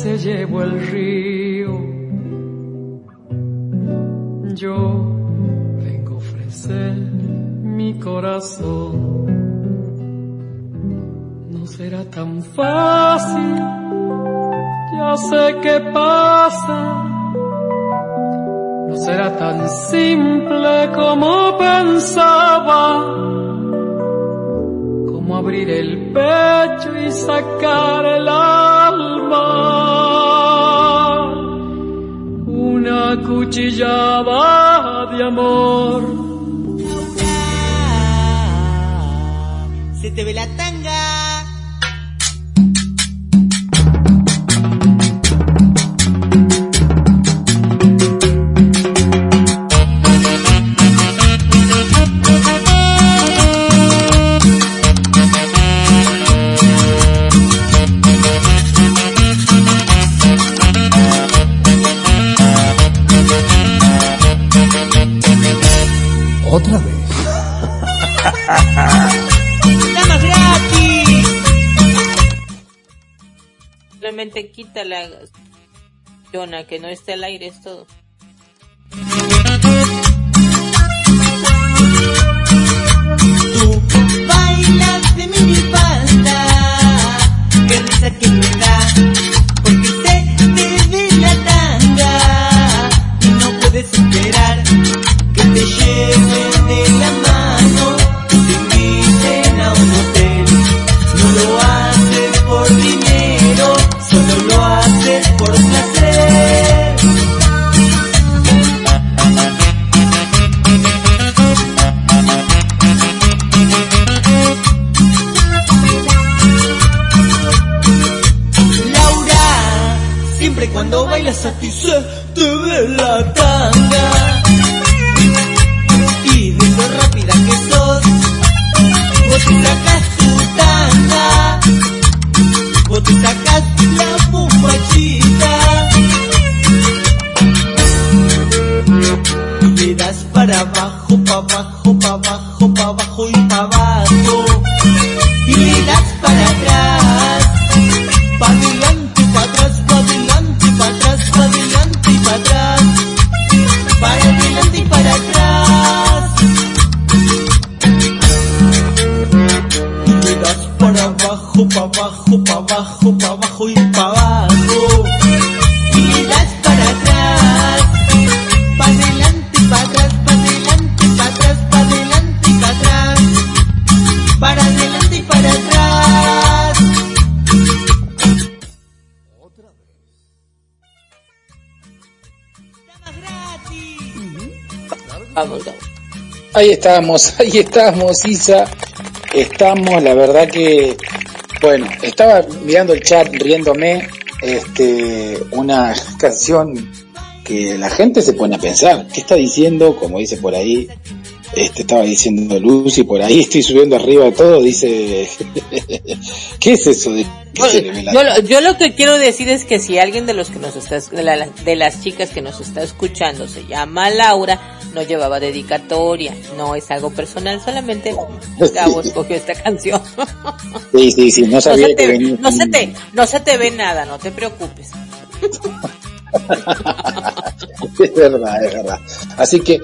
Speaker 6: se
Speaker 10: llevó el río.
Speaker 6: ¡Estamos gratis!
Speaker 1: Simplemente quita la que no esté al aire, es todo.
Speaker 6: Tú bailas de mi falda, qué risa que me da, porque se te ve la tanga y no puedes esperar que te lleve de la. A ti se te ve la tanga. Y de lo rápida que sos, vos te sacas tu tanga. Vos te sacas la bombachita. Y le das para abajo, para abajo, para abajo, para abajo y
Speaker 2: Ahí estamos, ahí estamos, Isa. Estamos, la verdad que, bueno, estaba mirando el chat riéndome, este, una canción que la gente se pone a pensar, ¿qué está diciendo? Como dice por ahí, este, estaba diciendo Lucy por ahí, estoy subiendo arriba de todo, dice, ¿qué es eso de
Speaker 1: Yo, lo- yo lo que quiero decir es que si alguien de los que nos está, de, la- de las chicas que nos está escuchando se llama Laura, no llevaba dedicatoria, no es algo personal, solamente Gabo escogió esta canción.
Speaker 2: Sí, sí, sí, no
Speaker 1: No
Speaker 2: sabía
Speaker 1: se,
Speaker 2: que
Speaker 1: te,
Speaker 2: venía.
Speaker 1: no, se te, no se te ve nada, no te preocupes.
Speaker 2: Es verdad, es verdad. Así que,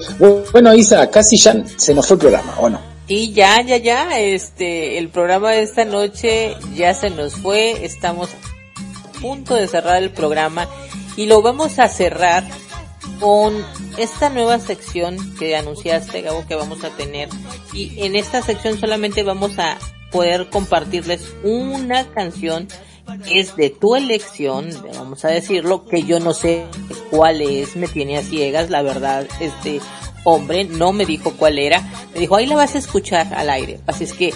Speaker 2: bueno, Isa, casi ya se nos fue el programa, ¿o no?
Speaker 1: Y ya, ya, ya, este, el programa de esta noche ya se nos fue, estamos a punto de cerrar el programa y lo vamos a cerrar con esta nueva sección que anunciaste, Gabo, que vamos a tener. Y en esta sección solamente vamos a poder compartirles una canción que es de tu elección, vamos a decirlo, que yo no sé cuál es, me tiene a ciegas, la verdad, este hombre no me dijo cuál era, me dijo, ahí la vas a escuchar al aire. Así es que,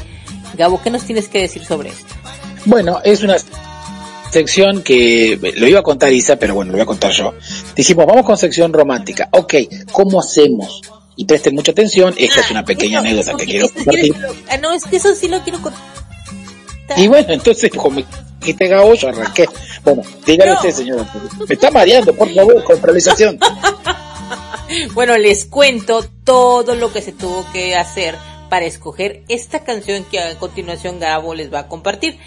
Speaker 1: Gabo, ¿qué nos tienes que decir sobre esto?
Speaker 2: Bueno, es una sección que lo iba a contar Isa, pero bueno, lo voy a contar yo. Dijimos, vamos con sección romántica. Ok, ¿cómo hacemos? Y presten mucha atención, esta es una pequeña anécdota que quiero compartir.
Speaker 1: Ah, no, es que eso sí lo quiero contar.
Speaker 2: Y bueno, entonces, como Gabo, yo arranqué. Bueno, dígale
Speaker 1: No.
Speaker 2: usted, señor. Me está mareando, por favor, con realización.
Speaker 1: Bueno, les cuento todo lo que se tuvo que hacer para escoger esta canción que a continuación Gabo les va a compartir.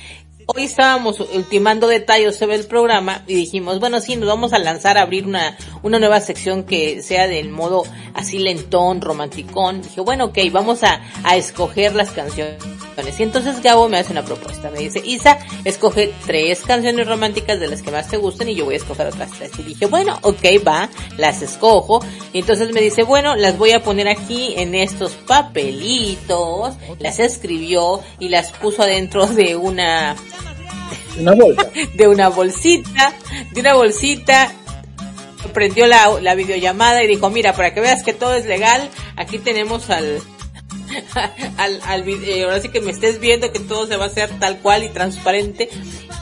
Speaker 1: Hoy estábamos ultimando detalles sobre el programa y dijimos, bueno, sí, nos vamos a lanzar a abrir una, una nueva sección que sea del modo así lentón, romanticón. Dije, bueno, ok, vamos a, a escoger las canciones. Y entonces Gabo me hace una propuesta. Me dice, Isa, escoge tres canciones románticas de las que más te gusten y yo voy a escoger otras tres. Y dije, bueno, ok, va, las escojo. Y entonces me dice, bueno, las voy a poner aquí en estos papelitos. Las escribió y las puso adentro de una,
Speaker 2: Una bolsa.
Speaker 1: de una bolsita, de una bolsita. Prendió la, la videollamada y dijo, mira, para que veas que todo es legal, aquí tenemos al, al, al video, ahora sí que me estés viendo que todo se va a hacer tal cual y transparente.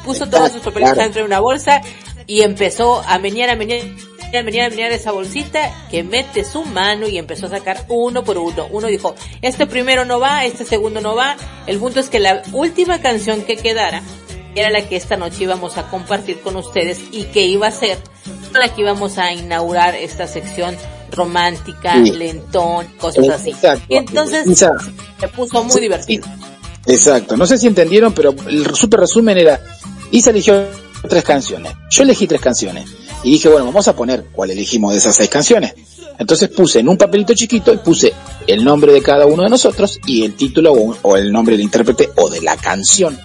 Speaker 1: Puso todos sus papelitos
Speaker 2: Claro.
Speaker 1: dentro de una bolsa y empezó a menear, a menear, a menear, a menear esa bolsita que mete su mano y empezó a sacar uno por uno. Uno dijo, este primero no va, este segundo no va. El punto es que la última canción que quedara era la que esta noche íbamos a compartir con ustedes y que iba a ser la que íbamos a inaugurar esta sección romántica,
Speaker 2: Sí.
Speaker 1: lentón, cosas así.
Speaker 2: Exacto.
Speaker 1: Y entonces se puso muy divertido.
Speaker 2: Exacto. No sé si entendieron, pero el super resumen era, Isa eligió tres canciones. Yo elegí tres canciones. Y dije, bueno, vamos a poner cuál elegimos de esas seis canciones. Entonces puse en un papelito chiquito y puse el nombre de cada uno de nosotros y el título o, o el nombre del intérprete o de la canción.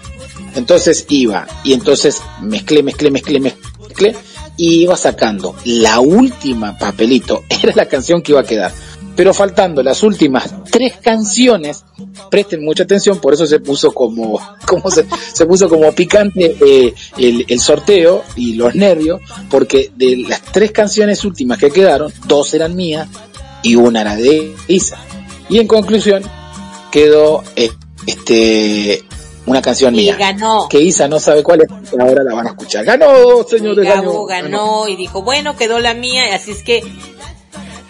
Speaker 2: Entonces iba y entonces mezclé, mezclé, mezclé, mezclé y iba sacando la última papelito. Era la canción que iba a quedar. Pero faltando las últimas tres canciones, presten mucha atención, por eso se puso como, como se, se puso como picante eh, el, sorteo y los nervios, porque de las tres canciones últimas que quedaron, dos eran mías y una era de Isa. Y en conclusión, quedó eh, este una canción
Speaker 1: Y
Speaker 2: mía.
Speaker 1: ganó.
Speaker 2: Que Isa no sabe cuál es, ahora la van a escuchar. ¡Ganó, señores!
Speaker 1: Gabo
Speaker 2: ganó!
Speaker 1: ganó y dijo, bueno, quedó la mía, así es que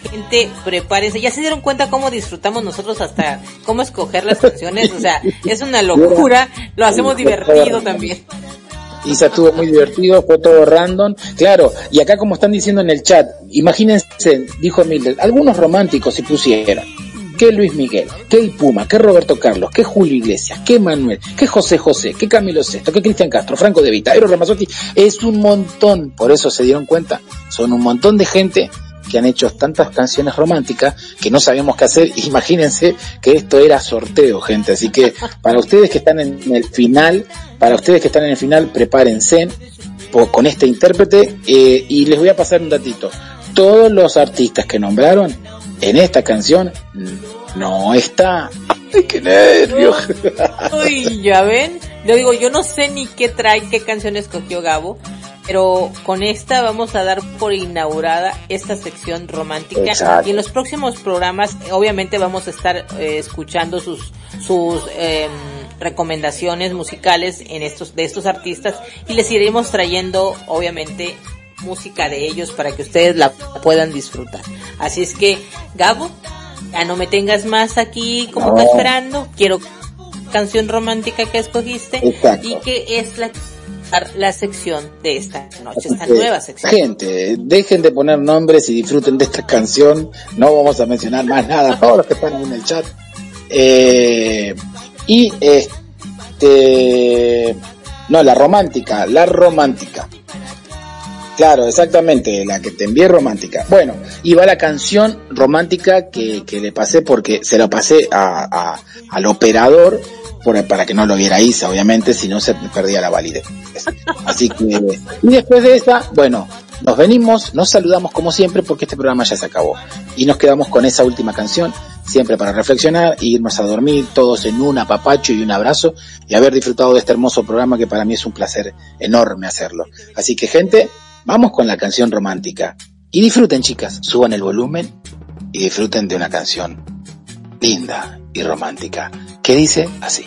Speaker 1: gente, prepárense. Ya se dieron cuenta cómo disfrutamos nosotros hasta cómo escoger las canciones, o sea, es una locura, lo hacemos divertido también.
Speaker 2: Isa estuvo muy divertido, fue todo random. Claro, y acá como están diciendo en el chat, imagínense, dijo Mildred, algunos románticos si pusieran. Que Luis Miguel, que el Puma, que Roberto Carlos, que Julio Iglesias, que Manuel, que José José, que Camilo Sesto, que Cristian Castro, Franco De Vita, Eros Ramazzotti, es un montón, por eso se dieron cuenta, son un montón de gente que han hecho tantas canciones románticas que no sabíamos qué hacer. Imagínense que esto era sorteo, gente. Así que para ustedes que están en el final, para ustedes que están en el final, prepárense po- con este intérprete eh, y les voy a pasar un datito. Todos los artistas que nombraron en esta canción no está. ¡Ay, qué nervios!
Speaker 1: Uy, ya ven, yo digo, yo no sé ni qué trae, qué canción escogió Gabo, pero con esta vamos a dar por inaugurada esta sección romántica
Speaker 2: Exacto.
Speaker 1: y en los próximos programas eh, obviamente vamos a estar eh, escuchando sus sus em, recomendaciones musicales en estos de estos artistas y les iremos trayendo obviamente música de ellos para que ustedes la puedan disfrutar. Así es que Gabo, ya no me tengas más aquí como que
Speaker 2: No.
Speaker 1: esperando, quiero canción romántica que escogiste
Speaker 2: Exacto.
Speaker 1: y que es la la sección de esta noche, esta nueva sección.
Speaker 2: Gente, dejen de poner nombres y disfruten de esta canción. No vamos a mencionar más nada, todos los que están en el chat. Eh, y este, no, la romántica, la romántica. Claro, exactamente, la que te envié romántica. Bueno, y va la canción romántica que, que le pasé porque se la pasé a, al operador por- para que no lo viera Isa, obviamente, si no se perdía la validez. Así que, y después de esa, bueno, nos venimos, nos saludamos como siempre porque este programa ya se acabó. Y nos quedamos con esa última canción, siempre para reflexionar e irnos a dormir todos en un apapacho y un abrazo y haber disfrutado de este hermoso programa que para mí es un placer enorme hacerlo. Así que gente, vamos con la canción romántica. Y disfruten chicas, suban el volumen y disfruten de una canción linda y romántica que dice así.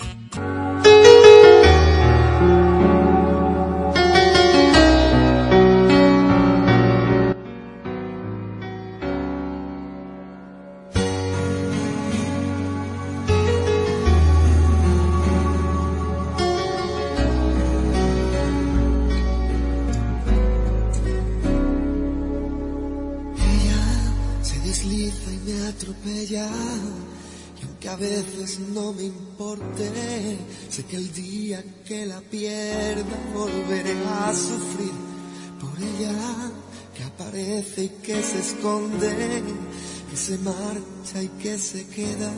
Speaker 11: No me importe, sé que el día que la pierda volveré a sufrir por ella, que aparece y que se esconde, que se marcha y que se queda,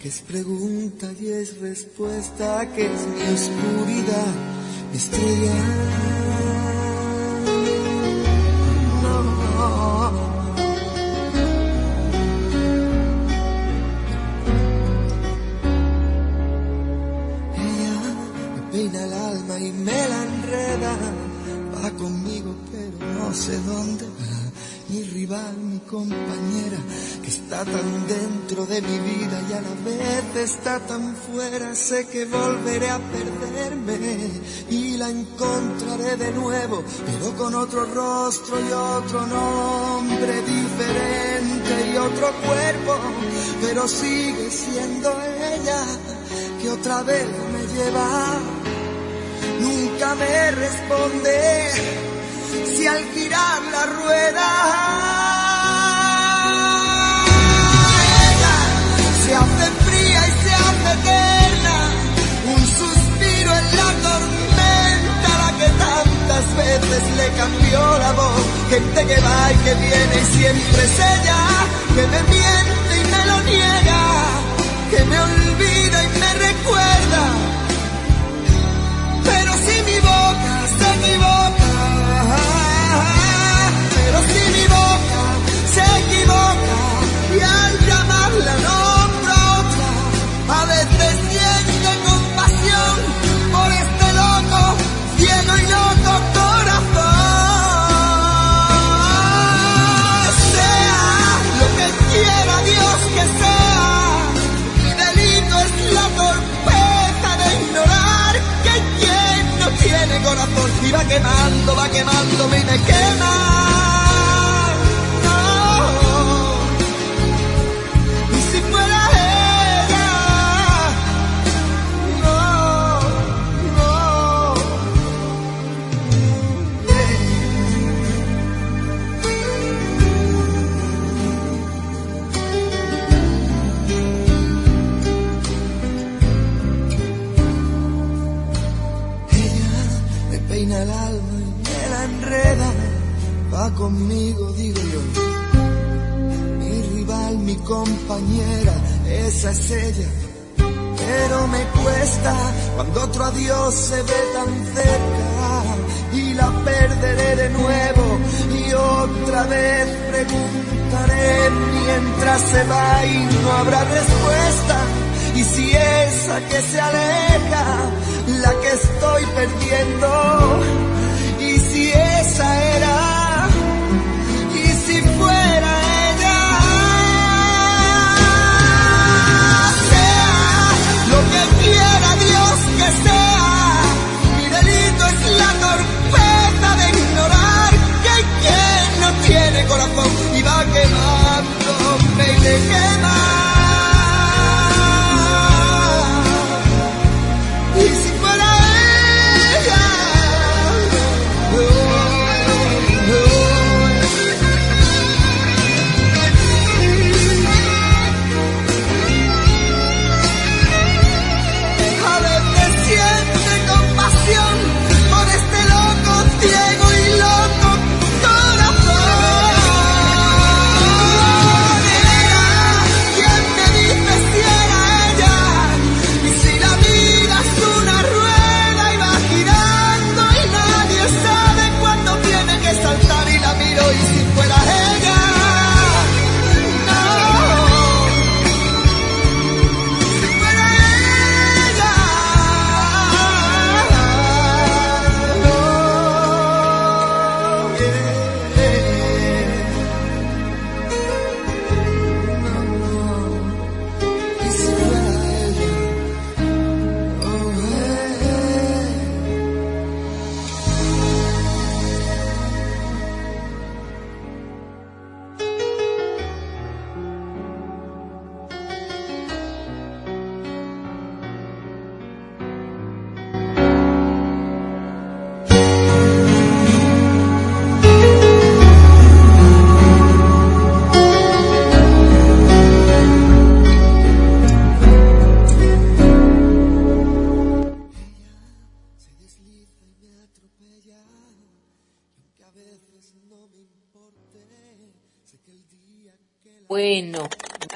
Speaker 11: que es pregunta y es respuesta, que es mi oscuridad, mi estrella. Y me la enreda. Va conmigo, pero no sé dónde va. Mi rival, mi compañera, que está tan dentro de mi vida y a la vez está tan fuera. Sé que volveré a perderme y la encontraré de nuevo, pero con otro rostro y otro nombre diferente y otro cuerpo, pero sigue siendo ella que otra vez me lleva. Nunca me responde si al girar la rueda ella se hace fría y se hace eterna. Un suspiro en la tormenta, la que tantas veces le cambió la voz. Gente que va y que viene y siempre es ella que me miente y me lo niega, que me olvida y me recuerda. Mi boca se equivoca, pero corazón y va quemando, va quemándome y me quema. Conmigo, digo yo. Mi rival, mi compañera, esa es ella. Pero me cuesta cuando otro adiós se ve tan cerca y la perderé de nuevo y otra vez preguntaré mientras se va y no habrá respuesta. Y si esa que se aleja, la que estoy perdiendo, y si esa era, corazón y va quemándome y me quema.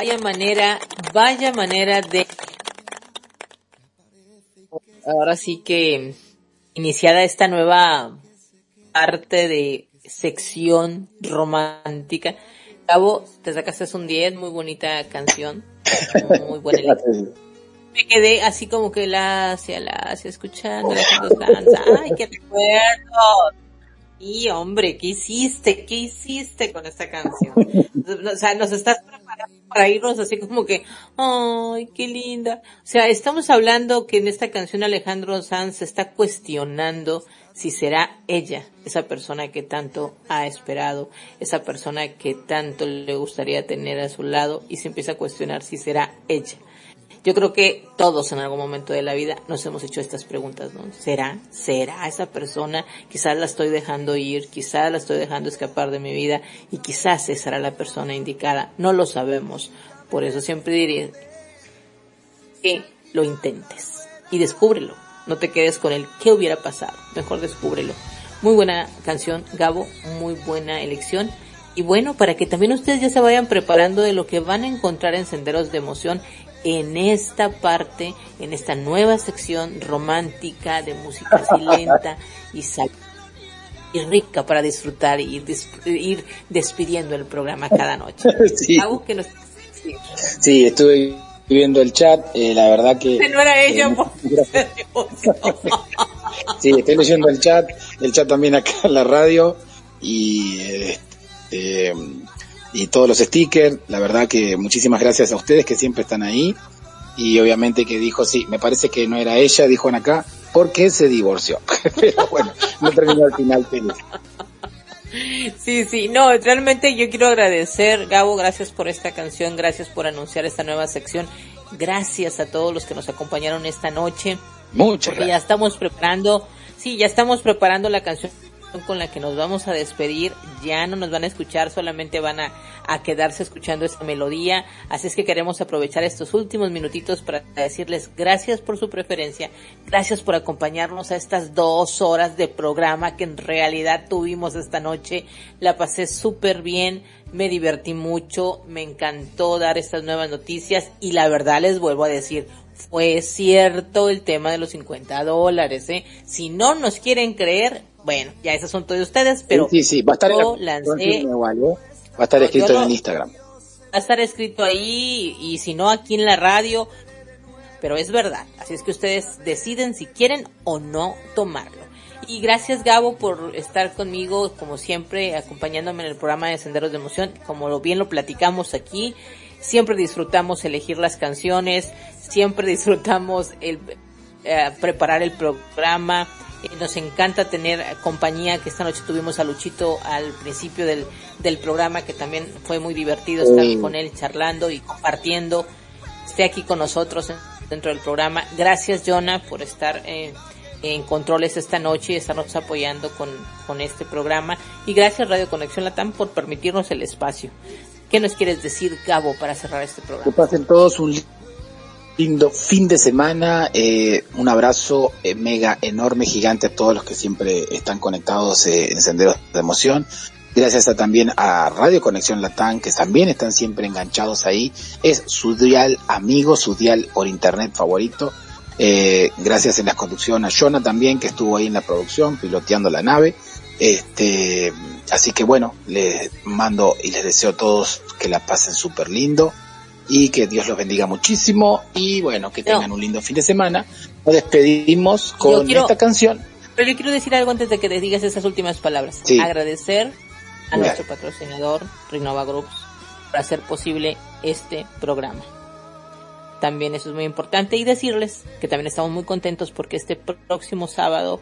Speaker 1: Vaya manera, vaya manera de... Ahora sí que iniciada esta nueva parte de sección romántica. Cabo, te sacaste un 10, muy bonita canción, muy buena. Me quedé así como que la hacia la hacia escuchando la. Ay, qué recuerdo. Y hombre, ¿qué hiciste? ¿Qué hiciste con esta canción? O sea, nos estás preparando para irnos así como que, ay, qué linda. O sea, estamos hablando que en esta canción Alejandro Sanz se está cuestionando si será ella, esa persona que tanto ha esperado, esa persona que tanto le gustaría tener a su lado y se empieza a cuestionar si será ella. Yo creo que todos en algún momento de la vida nos hemos hecho estas preguntas, ¿no? ¿Será? ¿Será esa persona? Quizás la estoy dejando ir, quizás la estoy dejando escapar de mi vida y quizás esa será la persona indicada. No lo sabemos. Por eso siempre diría que lo intentes y descúbrelo. No te quedes con el qué hubiera pasado. Mejor descúbrelo. Muy buena canción, Gabo. Muy buena elección. Y bueno, para que también ustedes ya se vayan preparando de lo que van a encontrar en Senderos de Emoción en esta parte, en esta nueva sección romántica de música así lenta y sal y rica para disfrutar y ir, ir despidiendo el programa cada noche.
Speaker 2: Sí.
Speaker 1: Gabo, que nos
Speaker 2: Sí, estuve viendo el chat, eh, la verdad que...
Speaker 1: no era ella,
Speaker 2: eh,
Speaker 1: por
Speaker 2: Sí, estoy leyendo el chat, el chat también acá en la radio y este, y todos los stickers. La verdad que muchísimas gracias a ustedes que siempre están ahí y obviamente que dijo sí, me parece que no era ella, dijo acá, porque se divorció. Pero bueno, no terminó al final feliz.
Speaker 1: Sí, sí, no, realmente yo quiero agradecer, Gabo, gracias por esta canción, gracias por anunciar esta nueva sección, gracias a todos los que nos acompañaron esta noche.
Speaker 2: Muchas
Speaker 1: porque ya estamos preparando, sí, ya estamos preparando la canción con la que nos vamos a despedir, ya no nos van a escuchar, solamente van a, a quedarse escuchando esta melodía, así es que queremos aprovechar estos últimos minutitos para decirles gracias por su preferencia, gracias por acompañarnos a estas dos horas de programa que en realidad tuvimos esta noche, la pasé súper bien, me divertí mucho, me encantó dar estas nuevas noticias y la verdad les vuelvo a decir, fue cierto el tema de los 50 dólares, ¿eh? Si no nos quieren creer, bueno, ya esos son todos ustedes, pero
Speaker 2: sí, sí, va a estar en
Speaker 1: yo
Speaker 2: la-
Speaker 1: lancé,
Speaker 2: igual, ¿eh? Va a estar
Speaker 1: No,
Speaker 2: escrito en Instagram.
Speaker 1: va a estar escrito ahí y si no aquí en la radio, pero es verdad. Así es que ustedes deciden si quieren o no tomarlo. Y gracias Gabo por estar conmigo, como siempre, acompañándome en el programa de Senderos de Emoción. Como lo bien lo platicamos aquí, siempre disfrutamos elegir las canciones, siempre disfrutamos el eh, preparar el programa. Eh, nos encanta tener compañía, que esta noche tuvimos a Luchito al principio del, del programa, que también fue muy divertido estar
Speaker 2: Sí.
Speaker 1: con él charlando y compartiendo. Esté aquí con nosotros en- dentro del programa. Gracias, Jonah, por estar eh, en controles esta noche y estarnos apoyando con, con este programa. Y gracias, Radio Conexión Latam, por permitirnos el espacio. ¿Qué nos quieres decir, Gabo, para cerrar este
Speaker 2: Que
Speaker 1: programa?
Speaker 2: pasen todos un lindo fin de semana. eh, un abrazo eh, mega enorme, gigante a todos los que siempre están conectados eh, en Senderos de Emoción. Gracias a, también a Radio Conexión Latam, que también están siempre enganchados ahí. Es su dial amigo, su dial por internet favorito. Eh, gracias en la conducción a Jonah también, que estuvo ahí en la producción, piloteando la nave. Este, así que bueno, les mando y les deseo a todos que la pasen súper lindo y que Dios los bendiga muchísimo y bueno, que tengan un lindo fin de semana. Nos despedimos con
Speaker 1: quiero-
Speaker 2: esta canción.
Speaker 1: Pero yo quiero decir algo antes de que te digas esas últimas palabras.
Speaker 2: Sí.
Speaker 1: Agradecer a
Speaker 2: Claro.
Speaker 1: nuestro patrocinador, Renova Groups, por hacer posible este programa. También eso es muy importante y decirles que también estamos muy contentos porque este próximo sábado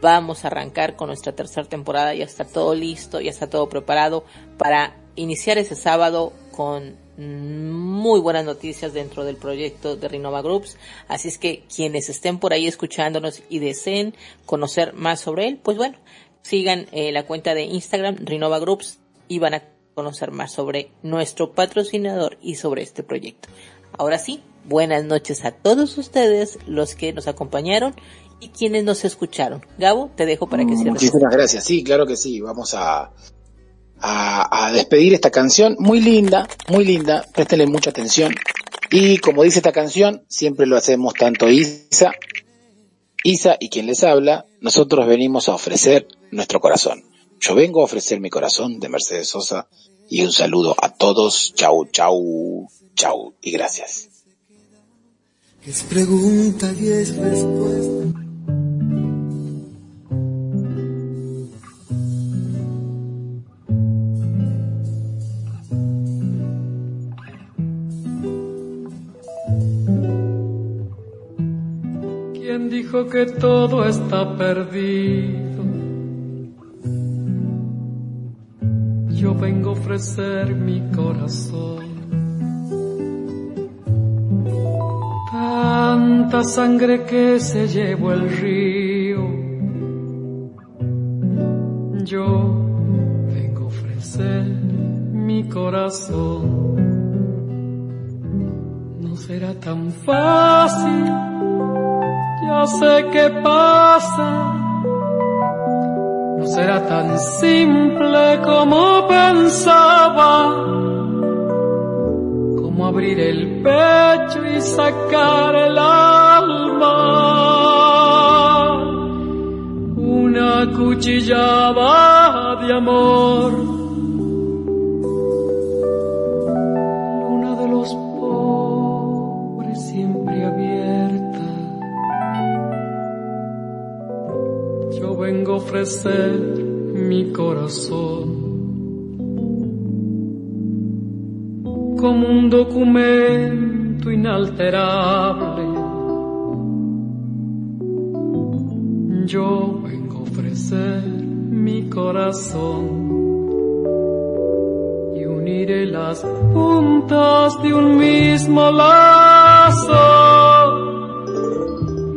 Speaker 1: vamos a arrancar con nuestra tercera temporada, ya está todo listo, ya está todo preparado para iniciar ese sábado con muy buenas noticias dentro del proyecto de Renova Groups. Así es que quienes estén por ahí escuchándonos y deseen conocer más sobre él, pues bueno, sigan eh, la cuenta de Instagram Renova Groups y van a conocer más sobre nuestro patrocinador y sobre este proyecto. Ahora sí, buenas noches a todos ustedes, los que nos acompañaron y quienes nos escucharon. Gabo, te dejo para que cierres.
Speaker 2: Muchísimas gracias. Sí, claro que sí. Vamos a, a, despedir esta canción. Muy linda, muy linda. Préstenle mucha atención. Y como dice esta canción, siempre lo hacemos tanto Isa, Isa y quien les habla, nosotros venimos a ofrecer nuestro corazón. Yo vengo a ofrecer mi corazón de Mercedes Sosa y un saludo a todos. Chau, chau, chau y gracias.
Speaker 11: Que
Speaker 10: todo está perdido? Yo vengo a ofrecer mi corazón. Tanta sangre que se llevó el río. Yo vengo a ofrecer mi corazón. No será tan fácil ya sé qué pasa. No será tan simple como pensaba. Como abrir el pecho y sacar el alma. Una cuchillada de amor. Ofrecer mi corazón como un documento inalterable. Yo vengo a ofrecer mi corazón y uniré las puntas de un mismo lazo.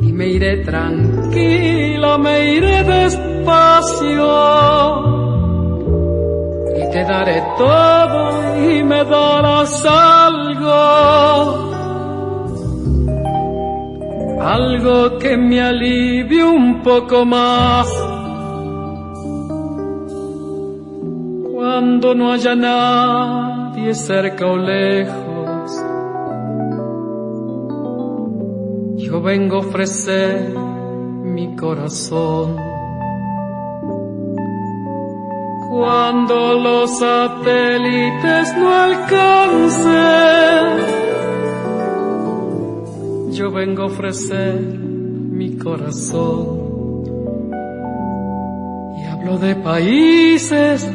Speaker 10: Y me iré tranquila, me iré despacio y te daré todo y me darás algo algo que me alivie un poco más. Cuando no haya nadie cerca o lejos, yo vengo a ofrecer mi corazón. Cuando los satélites no alcancen, yo vengo a ofrecer mi corazón. Y hablo de países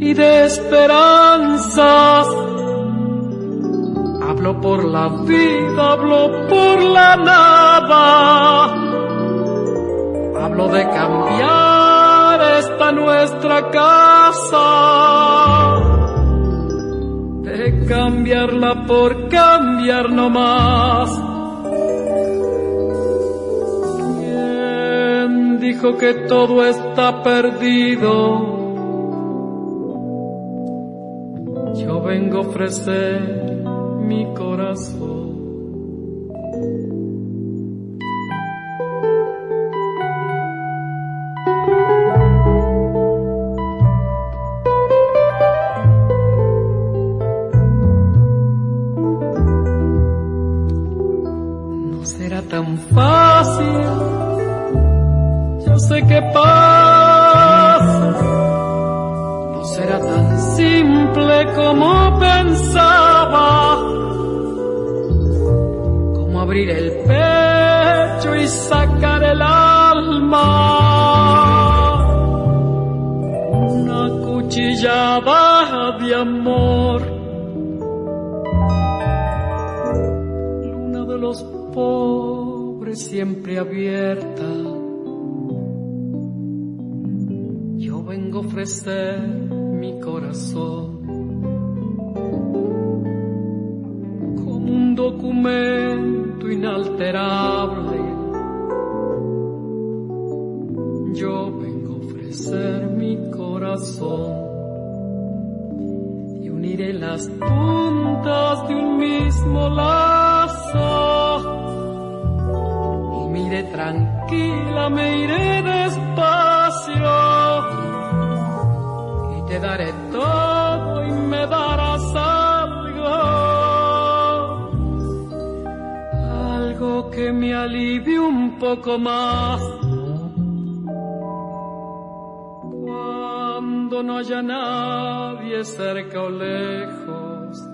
Speaker 10: y de esperanzas. Hablo por la vida, hablo por la nada. Hablo de cambiar nuestra casa. De cambiarla por cambiar no más. dijo que todo está perdido. Yo vengo a ofrecer mi corazón. Fácil yo sé que pasa. No será tan simple como pensaba. Como abrir el pecho y sacar el alma. Una cuchillada de amor. Siempre abierta. Yo vengo a ofrecer mi corazón como un documento inalterable. Yo vengo a ofrecer mi corazón y uniré las puntas de un mismo lazo. Iré tranquila, me iré despacio te daré todo y me darás algo, algo que me alivie un poco más. Cuando no haya nadie cerca o lejos,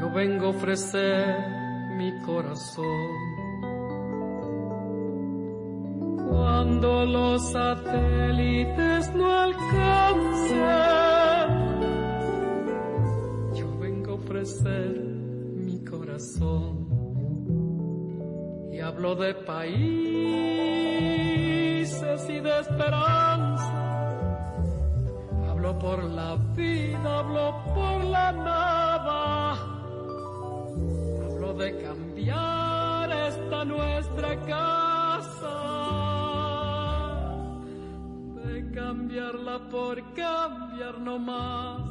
Speaker 10: yo vengo a ofrecer mi corazón. Cuando los satélites no alcancen, yo vengo a ofrecer mi corazón. Y hablo de países y de esperanza. Hablo por la vida, hablo por la nada. De cambiar esta nuestra casa de cambiarla por cambiar no más.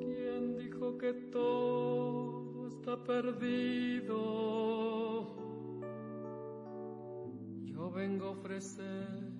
Speaker 10: ¿Quién dijo que todo está perdido? Yo vengo a ofrecer